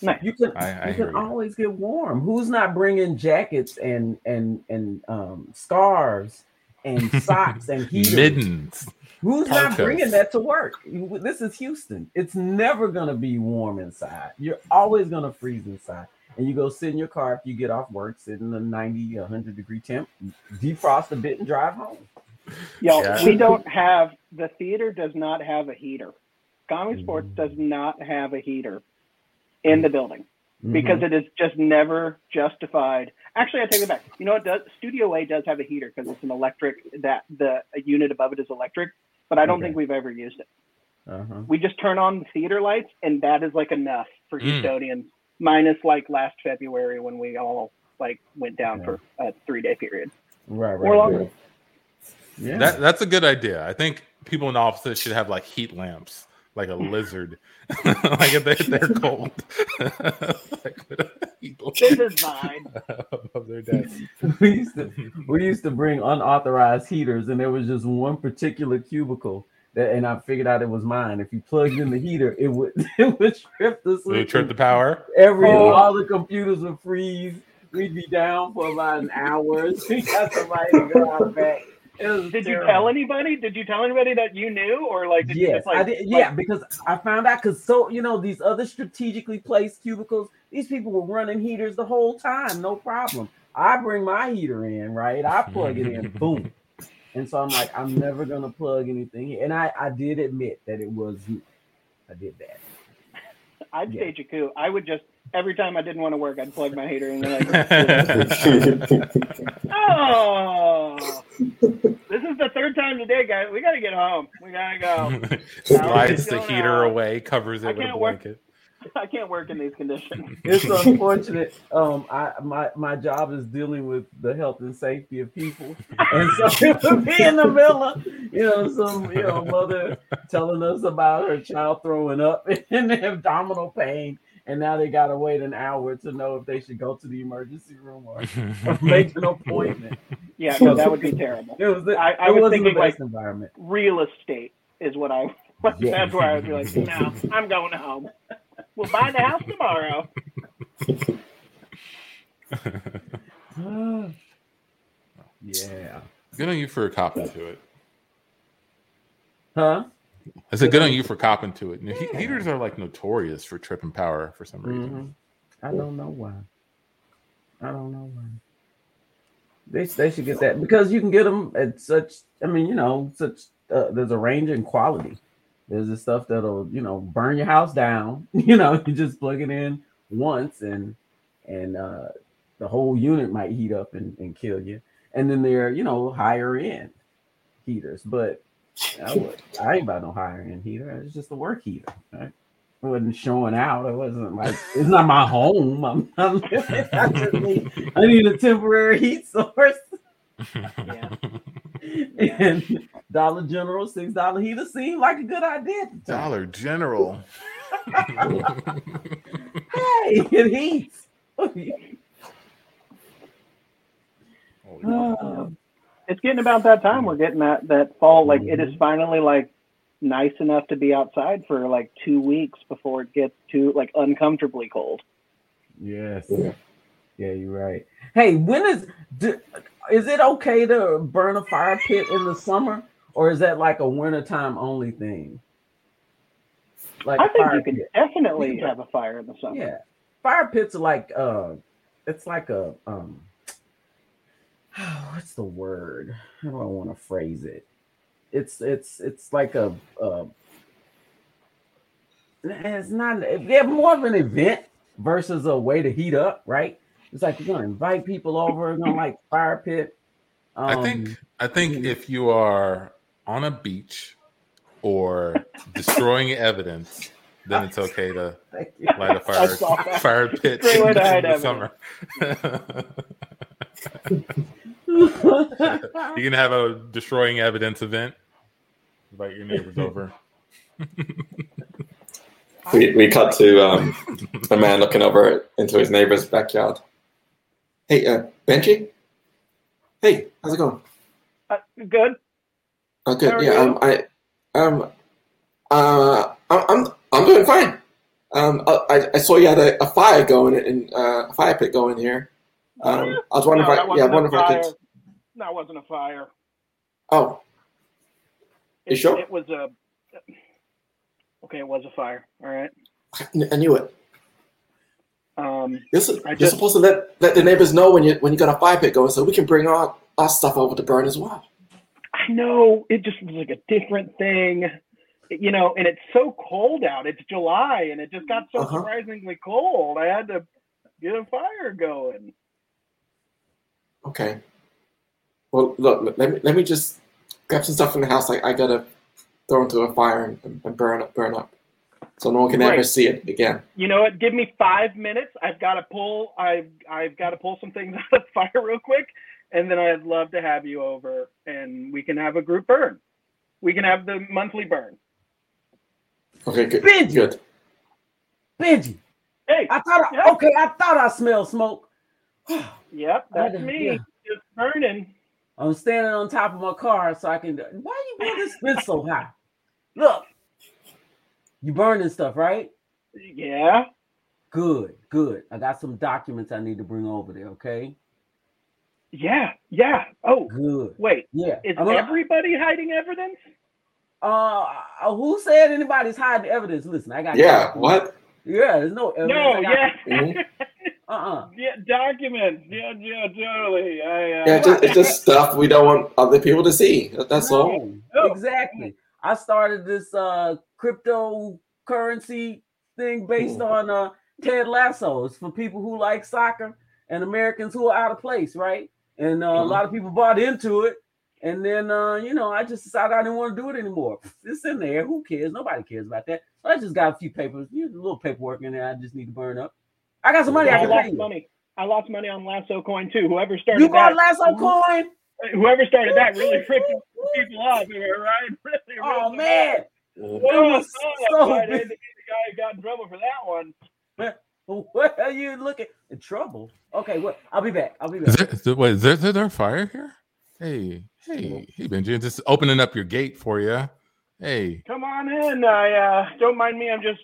Nice. You can I- I you hear can you. always get warm. Who's not bringing jackets and and and um, scarves and [laughs] socks and heaters? Mittens. Who's not Parkas. bringing that to work? This is Houston. It's never gonna be warm inside. You're always gonna freeze inside. And you go sit in your car after you get off work, sit in a 90, 100 degree temp, defrost a bit and drive home. [laughs] Y'all, Yeah. we don't have the theater does not have a heater. ComedySportz does not have a heater in the building because Mm-hmm. it is just never justified. Actually, I take it back. You know what? Does Studio A does have a heater because it's an electric that the a unit above it is electric, but I don't Okay. think we've ever used it. uh-huh. We just turn on the theater lights, and that is like enough for Mm. Houstonians. Minus like last February when we all like went down Yeah. for a three day period Right, right. or longer. Yeah. That that's a good idea. I think people in offices should have like heat lamps, like a lizard, [laughs] like if they, they're cold. like, with a heat lamp This is mine. above [laughs] their desk. [laughs] we used to we used to bring unauthorized heaters, and there was just one particular cubicle that, and I figured out it was mine. If you plugged in the heater, it would it would trip the So they switch. trip the power. Every Oh. all the computers would freeze. We'd be down for about an hour. We got somebody to go out back. Did you tell anybody? Did you tell anybody that you knew, or like did you Yes, just like I did. Yeah, because I found out because so you know these other strategically placed cubicles, these people were running heaters the whole time, no problem. I bring my heater in, right? I plug it in, boom. And so I'm like, I'm never gonna plug anything. in. And I I did admit that it was. I did that. [laughs] I'd Yeah. a coup. I would just every time I didn't want to work, I'd plug my heater in. And like, [laughs] oh, this is the third time today, guys. We gotta get home. We gotta go. [laughs] Slides the heater out. away, covers I it with a can't work. blanket. [laughs] I can't work in these conditions. It's unfortunate. Um, I my my job is dealing with the health and safety of people, and so it would be in the middle of you know some you know mother telling us about her child throwing up and abdominal pain, and now they gotta wait an hour to know if they should go to the emergency room or, [laughs] or make an appointment. Yeah, no, that would be [laughs] terrible. It was the, I- I it was wasn't the thinking, like, environment. Real estate is what I. [laughs] Yeah. That's where I would be like, no, I'm going home. We'll buy the house tomorrow. [sighs] yeah. Good on you for copping to it. Huh? I said, good on you for copping to it. You know, he- heaters are like notorious for tripping power for some reason. Mhm. I don't know why. I don't know why. They they should get that because you can get them at such. I mean, you know, such. Uh, there's a range in quality. There's the stuff that'll you know burn your house down. [laughs] You know, you just plug it in once and and uh, the whole unit might heat up and, and kill you. And then there are you know higher end heaters, but I, would, I ain't about no higher end heater. It's just a work heater. Right? It wasn't showing out. It wasn't like it's not my home. I'm, I'm [laughs] I need I need a temporary heat source. [laughs] Yeah. And Dollar General six dollar heater seemed like a good idea. At the time. Dollar General. [laughs] Hey, it heats. Oh, Oh, It's getting about that time. We're getting that that fall. Like it Mm-hmm. is finally like nice enough to be outside for like two weeks before it gets too like uncomfortably cold. yes. Yeah, you're right. Hey, when is do, is it okay to burn a fire pit in the summer, or is that like a wintertime only thing? Like I think fire you can pit. definitely Yeah. have a fire in the summer. Yeah, fire pits are like uh, it's like a um, [sighs] what's the word? How do I want to phrase it? It's it's it's like a uh, it's not they're more of an event versus a way to heat up, right? It's like you're gonna invite people over, you're gonna like fire pit. I Um, think I think if you are on a beach or destroying evidence then it's [laughs] okay to light a fire fire pit in the summer. [laughs] [laughs] you can have a destroying evidence event. Invite your neighbors over. We, we cut to um, a man looking over into his neighbor's backyard. Hey, uh, Benji? Hey, how's it going? Uh, good. Oh, good. Yeah, um, I, um, uh, I'm, I'm, I'm doing fine. Um, I, I saw you had a, a fire going in, uh, a fire pit going here. Um, I was wondering no, if I, yeah, I wonder if I fire. That wasn't a fire. Oh, You It, sure? It was a. Okay, it was a fire. All right. I knew it. Um, You're, su- you're just- supposed to let, let the neighbors know when you when you got a fire pit going, so we can bring our, our stuff over to burn as well. I know it just was like a different thing, you know. And it's so cold out. It's July, and it just got so Uh-huh. surprisingly cold. I had to get a fire going. Okay. Well, look, let me let me just grab some stuff from the house. I, I gotta throw into a fire and, and burn up, burn up, so no one can ever see it again. You know what? Give me five minutes. I've got to pull. I've I've got to pull some things [laughs] out of the fire real quick, and then I'd love to have you over, and we can have a group burn. We can have the monthly burn. Okay, good, Benji! good. Benji, Hey, I thought I, Yeah. okay, I thought I smelled smoke. [sighs] yep, that's me. Yeah. Just burning. I'm standing on top of my car so I can. Why you building this fence so high? Look, you burning stuff, right? Yeah. Good, good. I got some documents I need to bring over there. Okay, Yeah. Yeah. Oh, good. wait. Yeah. Is I'm gonna- everybody hiding evidence? uh, uh, who said anybody's hiding evidence? Listen, I got. Yeah, what? Yeah, there's no evidence. No. Yeah. [laughs] Uh-uh. yeah. Documents. Yeah. Yeah. Totally. I, uh, Yeah, it's just, it's just stuff we don't want other people to see. That- That's all. No, Oh. Exactly. I started this uh cryptocurrency thing based Hmm. on uh Ted Lasso. It's for people who like soccer and Americans who are out of place, right? And uh, a Mhm. lot of people bought into it. And then uh, you know, I just decided I didn't want to do it anymore. It's in there. Who cares? Nobody cares about that. So I just got a few papers, a little paperwork in there. I just need to burn up. I got some money I I can pay lost you. money. I lost money on Lasso Coin too. Whoever started You bought that, Lasso coin? whoever started that really freaked people off. Right? [laughs] Really, Oh really man. Whoa, was oh, so I big. had to the guy who got in trouble for that one. What are you looking in trouble? Okay, well, I'll be back. I'll be Is back. there, is there, wait, is there, is there a fire here? Hey, hey, hey, Benji, just opening up your gate for you. Hey, Come on in. I uh, don't mind me. I'm just,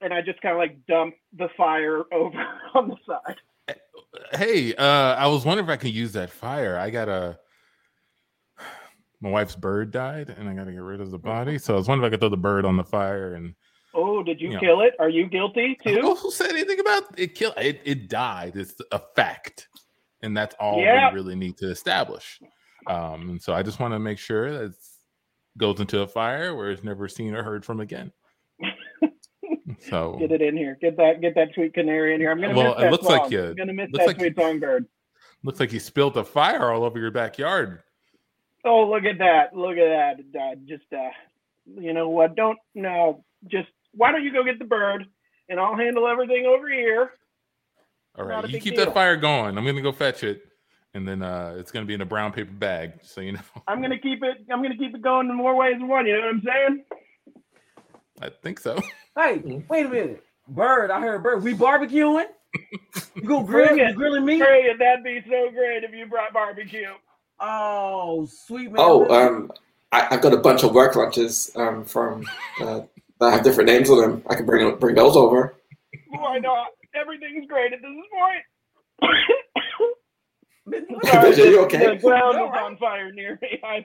and I just kind of like dump the fire [laughs] over on the side. hey, uh, I was wondering if I could use that fire. I got a [sighs] my wife's bird died, and I got to get rid of the body. So I was wondering if I could throw the bird on the fire. And Oh, did you Yeah. kill it? Are you guilty too? who [laughs] said anything about it? Kill it. It died. It's a fact, and that's all Yeah. we really need to establish. Um, and so I just want to make sure that it goes into a fire where it's never seen or heard from again. [laughs] So Get it in here. Get that. Get that sweet canary in here. I'm gonna Well, miss it that looks like song. you- I'm gonna miss looks that like- sweet songbird. looks like you spilled a fire all over your backyard. Oh, look at that! Look at that! Uh, just, uh, you know what? Don't no. Just why don't you go get the bird, and I'll handle everything over here. All right, you keep deal. that fire going. I'm gonna go fetch it, and then uh, it's gonna be in a brown paper bag, so you know. I'm gonna keep it. I'm gonna keep it going in more ways than one. You know what I'm saying? I think so. [laughs] Hey, Mhm. wait a minute. Bird, I heard bird. We barbecuing? You go [laughs] grill Bring you it. grilling me? Hey, that'd be so great if you brought barbecue. Oh, sweet man. Oh, um, I, I've got a bunch of work lunches um, from uh, that have different names on them. I can bring bring those over. Why not? Everything's great at this point. Sorry. [laughs] Are you okay? The ground is on fire near me. I've,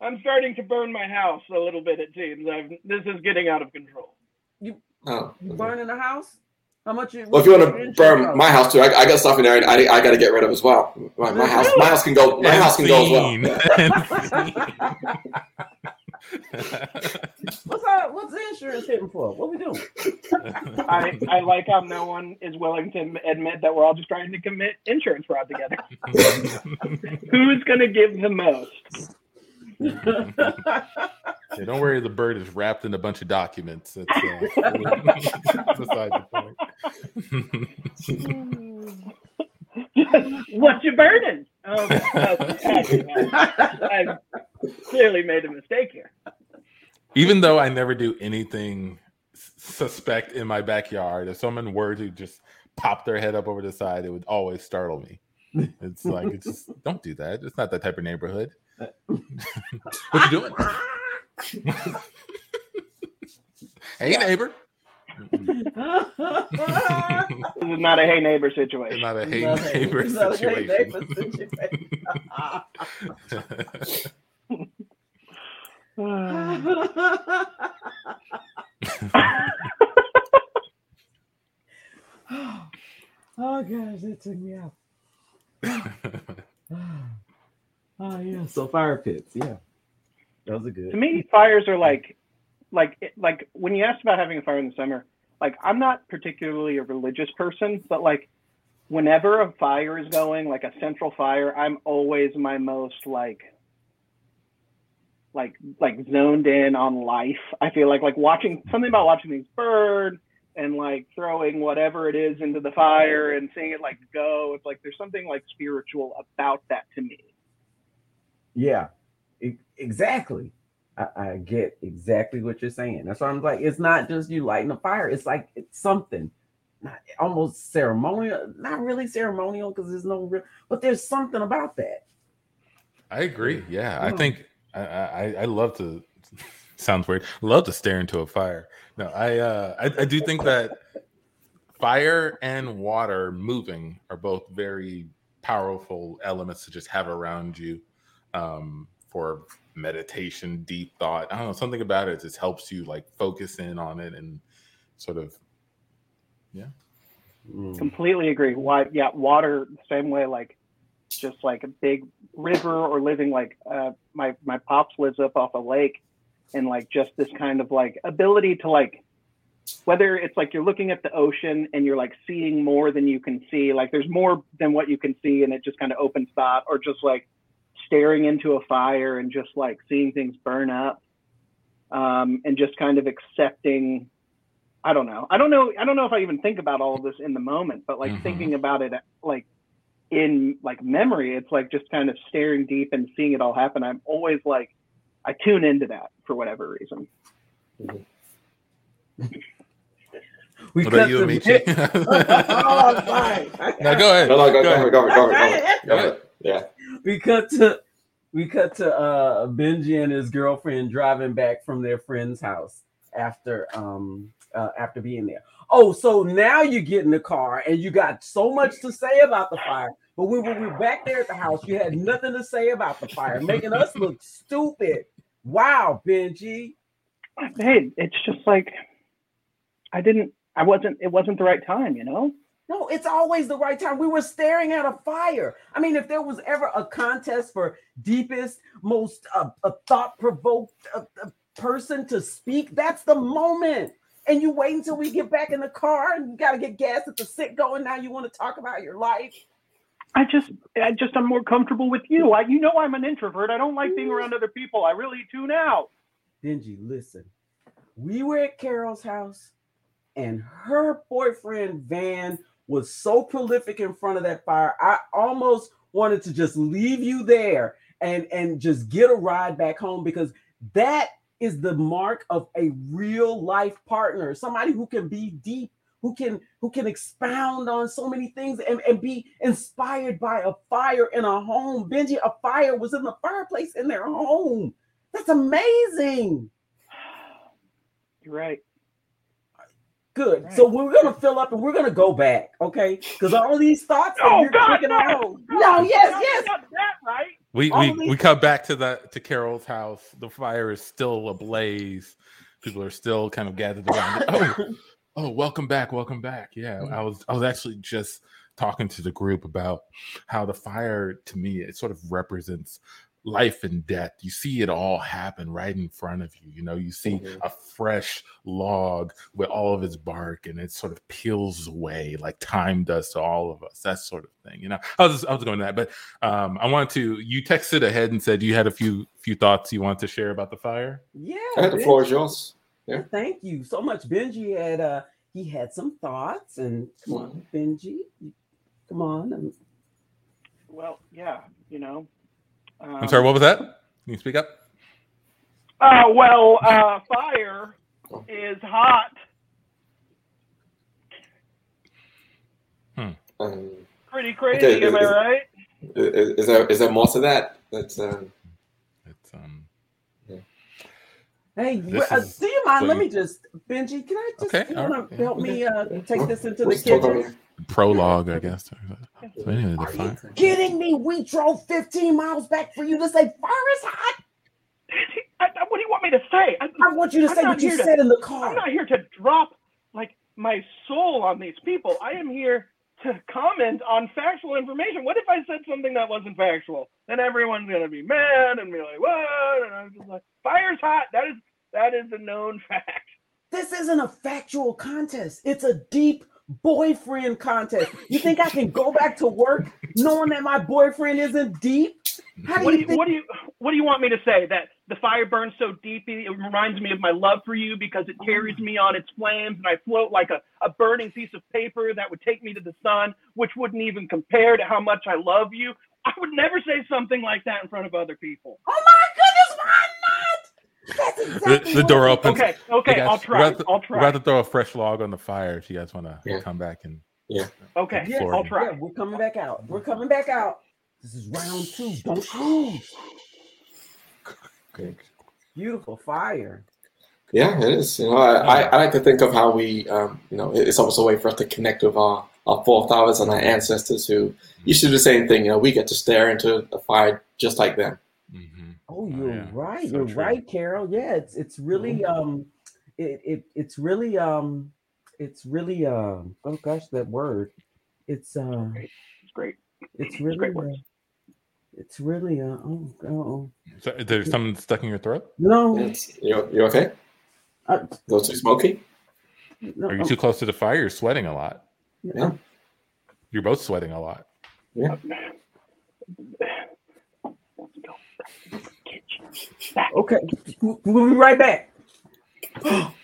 I'm starting to burn my house a little bit. It seems. I've, this is getting out of control. Oh. You burning the house? How much you Well, if you want to burn cost? my house too, I, I got stuff in there. and I, I got to get rid of as well. My, my house, my house can go. My And house can go as well. [laughs] [laughs] What's our, what's the insurance hitting for? What we doing? I, I like how no one is willing to admit that we're all just trying to commit insurance fraud together. [laughs] Who's going to give the most? [laughs] Yeah, don't worry, the bird is wrapped in a bunch of documents. That's uh, [laughs] beside the point. [laughs] What's your burden? Oh, I clearly made a mistake here. Even though I never do anything suspect in my backyard, if someone were to just pop their head up over the side, it would always startle me. It's like it's just don't do that. It's not that type of neighborhood. What you doing? hey neighbor. [laughs] This is not a hey neighbor It's situation. not a hey Not neighbor it's not a hey situation. neighbor situation. [laughs] [laughs] oh gosh, that took me out. oh so fire pits, yeah, those are good. to me, fires are like, like, like when you asked about having a fire in the summer, like I'm not particularly a religious person, but like whenever a fire is going, like a central fire, I'm always my most like, like, like zoned in on life. I feel like like watching something about watching things burn and like throwing whatever it is into the fire and seeing it like go. It's like there's something like spiritual about that to me. Yeah, exactly. I, I get exactly what you're saying. That's why I'm like, it's not just you lighting a fire. It's like it's something, not almost ceremonial. Not really ceremonial because there's no real, but there's something about that. I agree. Yeah, I Mm. think I, I I love to. [laughs] Sounds weird. Love to stare into a fire. No, I uh I, I do think that fire and water moving are both very powerful elements to just have around you um for meditation, deep thought. I don't know, something about it just helps you like focus in on it and sort of Mm. completely agree why yeah water same way like just like a big river or living like uh my my pops lives up off a lake and like just this kind of like ability to like whether it's like you're looking at the ocean and you're like seeing more than you can see like there's more than what you can see and it just kind of opens thought or just like staring into a fire and just like seeing things burn up um and just kind of accepting I don't know. I don't know. I don't know if I even think about all of this in the moment, but like Mhm. thinking about it, like in like memory, it's like just kind of staring deep and seeing it all happen. I'm always like, I tune into that for whatever reason. We what about you, to- Amici? [laughs] oh, I'm go ahead. No, no, go, go, ahead. go, go, go, go, ahead. go, go. Yeah. we cut to we cut to uh Benji and his girlfriend driving back from their friend's house after um uh, after being there. Oh, so now you get in the car and you got so much to say about the fire, but when we were back there at the house, you had nothing to say about the fire, making us look stupid. Wow, Benji. Hey, it's just like I didn't. I wasn't. It wasn't the right time, you know. No, it's always the right time. We were staring at a fire. I mean, if there was ever a contest for deepest, most uh, uh, thought-provoked uh, uh, person to speak, that's the moment. And you wait until we get back in the car and you got to get gas at the sit going. Now you want to talk about your life. I just, I just, I'm more comfortable with you. I, you know, I'm an introvert. I don't like being around other people. I really tune out. Benji, listen. We were at Carol's house, and her boyfriend Van was so prolific in front of that fire. I almost wanted to just leave you there and and just get a ride back home because that is the mark of a real life partner, somebody who can be deep, who can who can expound on so many things and, and be inspired by a fire in a home. Benji, a fire was in the fireplace in their home. That's amazing. You're right. Good. Right. So we're gonna fill up and we're gonna go back, okay? Because all these thoughts. Oh you're God, kicking out- no! No, yes, no, yes. Not that right. We All we, these- we come back to the to Carol's house. The fire is still ablaze. People are still kind of gathered around. [laughs] Oh, oh, welcome back, welcome back. Yeah, I was I was actually just talking to the group about how the fire to me it sort of represents life and death. You see it all happen right in front of you. You know, you see Mhm. a fresh log with all of its bark and it sort of peels away like time does to all of us. That sort of thing. You know, I was I was going to that, but um, I wanted to. You texted ahead and said you had a few few thoughts you wanted to share about the fire? Yeah, All right, the Benji. floor is yours. Yeah. Thank you so much. Benji had uh he had some thoughts and come on, Benji. Come on. Well, yeah, you know. Um, I'm sorry, what was that? Can you speak up? Uh, well, uh, fire is hot. Um, Pretty crazy, Okay, am I is- right? is, is there is there more to that? That's um, It's um Hey, This uh, is do you mind? Let you- me just Benji, can I just Okay, you right, help me uh take this into the let's kitchen? It. prologue, I [laughs] guess. So anyway, the Are fire. you kidding me? We drove 15 miles back for you to say fire is hot. I, I- what do you want me to say? I, I want you to I'm say what you here to- said in the car. I'm not here to drop like my soul on these people. I am here to comment on factual information. What if I said something that wasn't factual? Then everyone's gonna be mad and be like, "What?" And I'm just like, "Fire's hot." That is that is a known [laughs] fact. This isn't a factual contest. It's a deep boyfriend contest. You think I can [laughs] go back to work knowing that my boyfriend isn't deep? How do What do you you think? what do you what do you want me to say? That the fire burns so deep it reminds me of my love for you because it carries me on its flames and I float like a, a burning piece of paper that would take me to the sun, which wouldn't even compare to how much I love you. I would never say something like that in front of other people. Oh my goodness, why The, the door it- opens. Okay, okay, guys, I'll we're try. about to- I'll try. We're about to throw a fresh log on the fire if you guys want to Yeah. come back and Yeah. Okay, Yeah, I'll Yeah, try. we're coming back out. We're coming back out. This is round two. Don't move. Okay. Beautiful fire. Yeah, it is. You know, I, I, I like to think of how we, um, you know, it's almost a way for us to connect with our, our forefathers and our ancestors who used to do the same thing. You know, we get to stare into the fire just like them. Mhm. Oh, Oh, you're yeah. right. So you're true. right, Carol. Yeah, it's it's really um it, it it's really um it's really um oh gosh that word. It's uh It's great. it's really great uh, it's really uh oh, oh, oh. So, there's something stuck in your throat. no, It's, you, you okay? uh, A little too smoky? no Are you too close to the fire? You're sweating a lot. Yeah. You're both sweating a lot. Yeah. Okay we'll be right back. [gasps]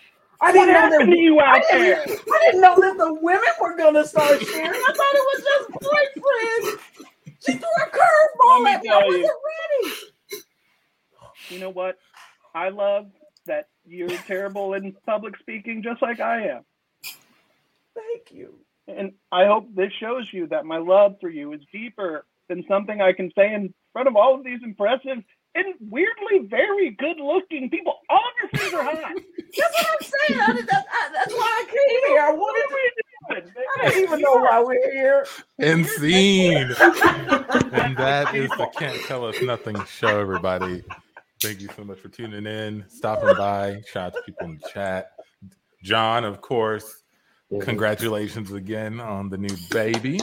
I didn't know that you I out there? didn't, I didn't know that the women were gonna start [laughs] sharing. I thought it was just boyfriends. She threw a curveball at me me. I wasn't you. ready. You know what? I love that you're terrible in public speaking, just like I am. Thank you. And I hope this shows you that my love for you is deeper than something I can say in front of all of these impressive and weirdly very good looking people. All of your friends are hot. [laughs] That's what I'm saying. I, did- that, I, that's why I came here. I What wanted are to. we doing? I didn't even know why we're here. And scene. and that [laughs] is the Can't Tell Us Nothing show, everybody. Thank you so much for tuning in, stopping by. Shout out to people in the chat. John, of course, congratulations again on the new baby.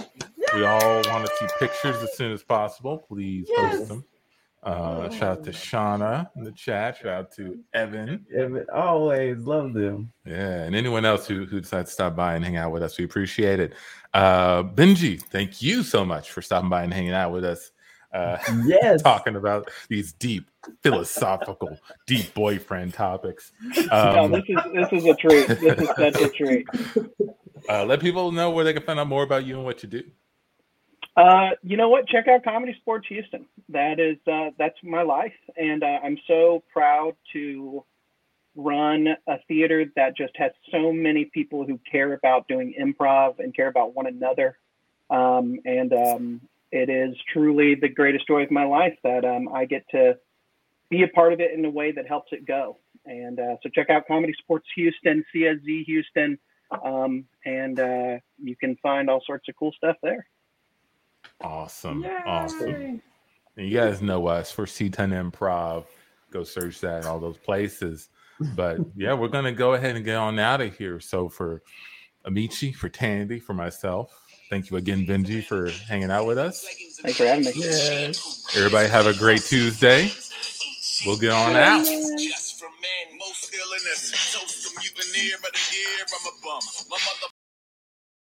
We all want to see pictures as soon as possible. Please Yes. post them. Uh, shout out to Shauna in the chat. Shout out to Evan. Evan, always love them. Yeah, and anyone else who, who decides to stop by and hang out with us, we appreciate it. Uh, Benji, thank you so much for stopping by and hanging out with us, uh, Yes. [laughs] talking about these deep, philosophical, deep boyfriend topics. [laughs] No, Um, this is this is a treat. This is such a treat. [laughs] uh, let people know where they can find out more about you and what you do. Uh, you know what? Check out ComedySportz Houston. That is uh, that's my life, and uh, I'm so proud to run a theater that just has so many people who care about doing improv and care about one another. Um, and um, it is truly the greatest joy of my life that um, I get to be a part of it in a way that helps it go. And uh, so check out ComedySportz Houston, CSZ Houston, um, and uh, you can find all sorts of cool stuff there. Awesome. Awesome. And you guys know us for C10 Improv. Go search that in all those places. But [laughs] yeah, we're gonna go ahead and get on out of here. So for Amici, for Tandy, for myself, thank you again, Benji, for hanging out with us. Thanks for having me. Yes. Everybody have a great Tuesday. We'll get on out. Just from man, most ill in this. Toast to mutineer, but a year I'm a bum. My mother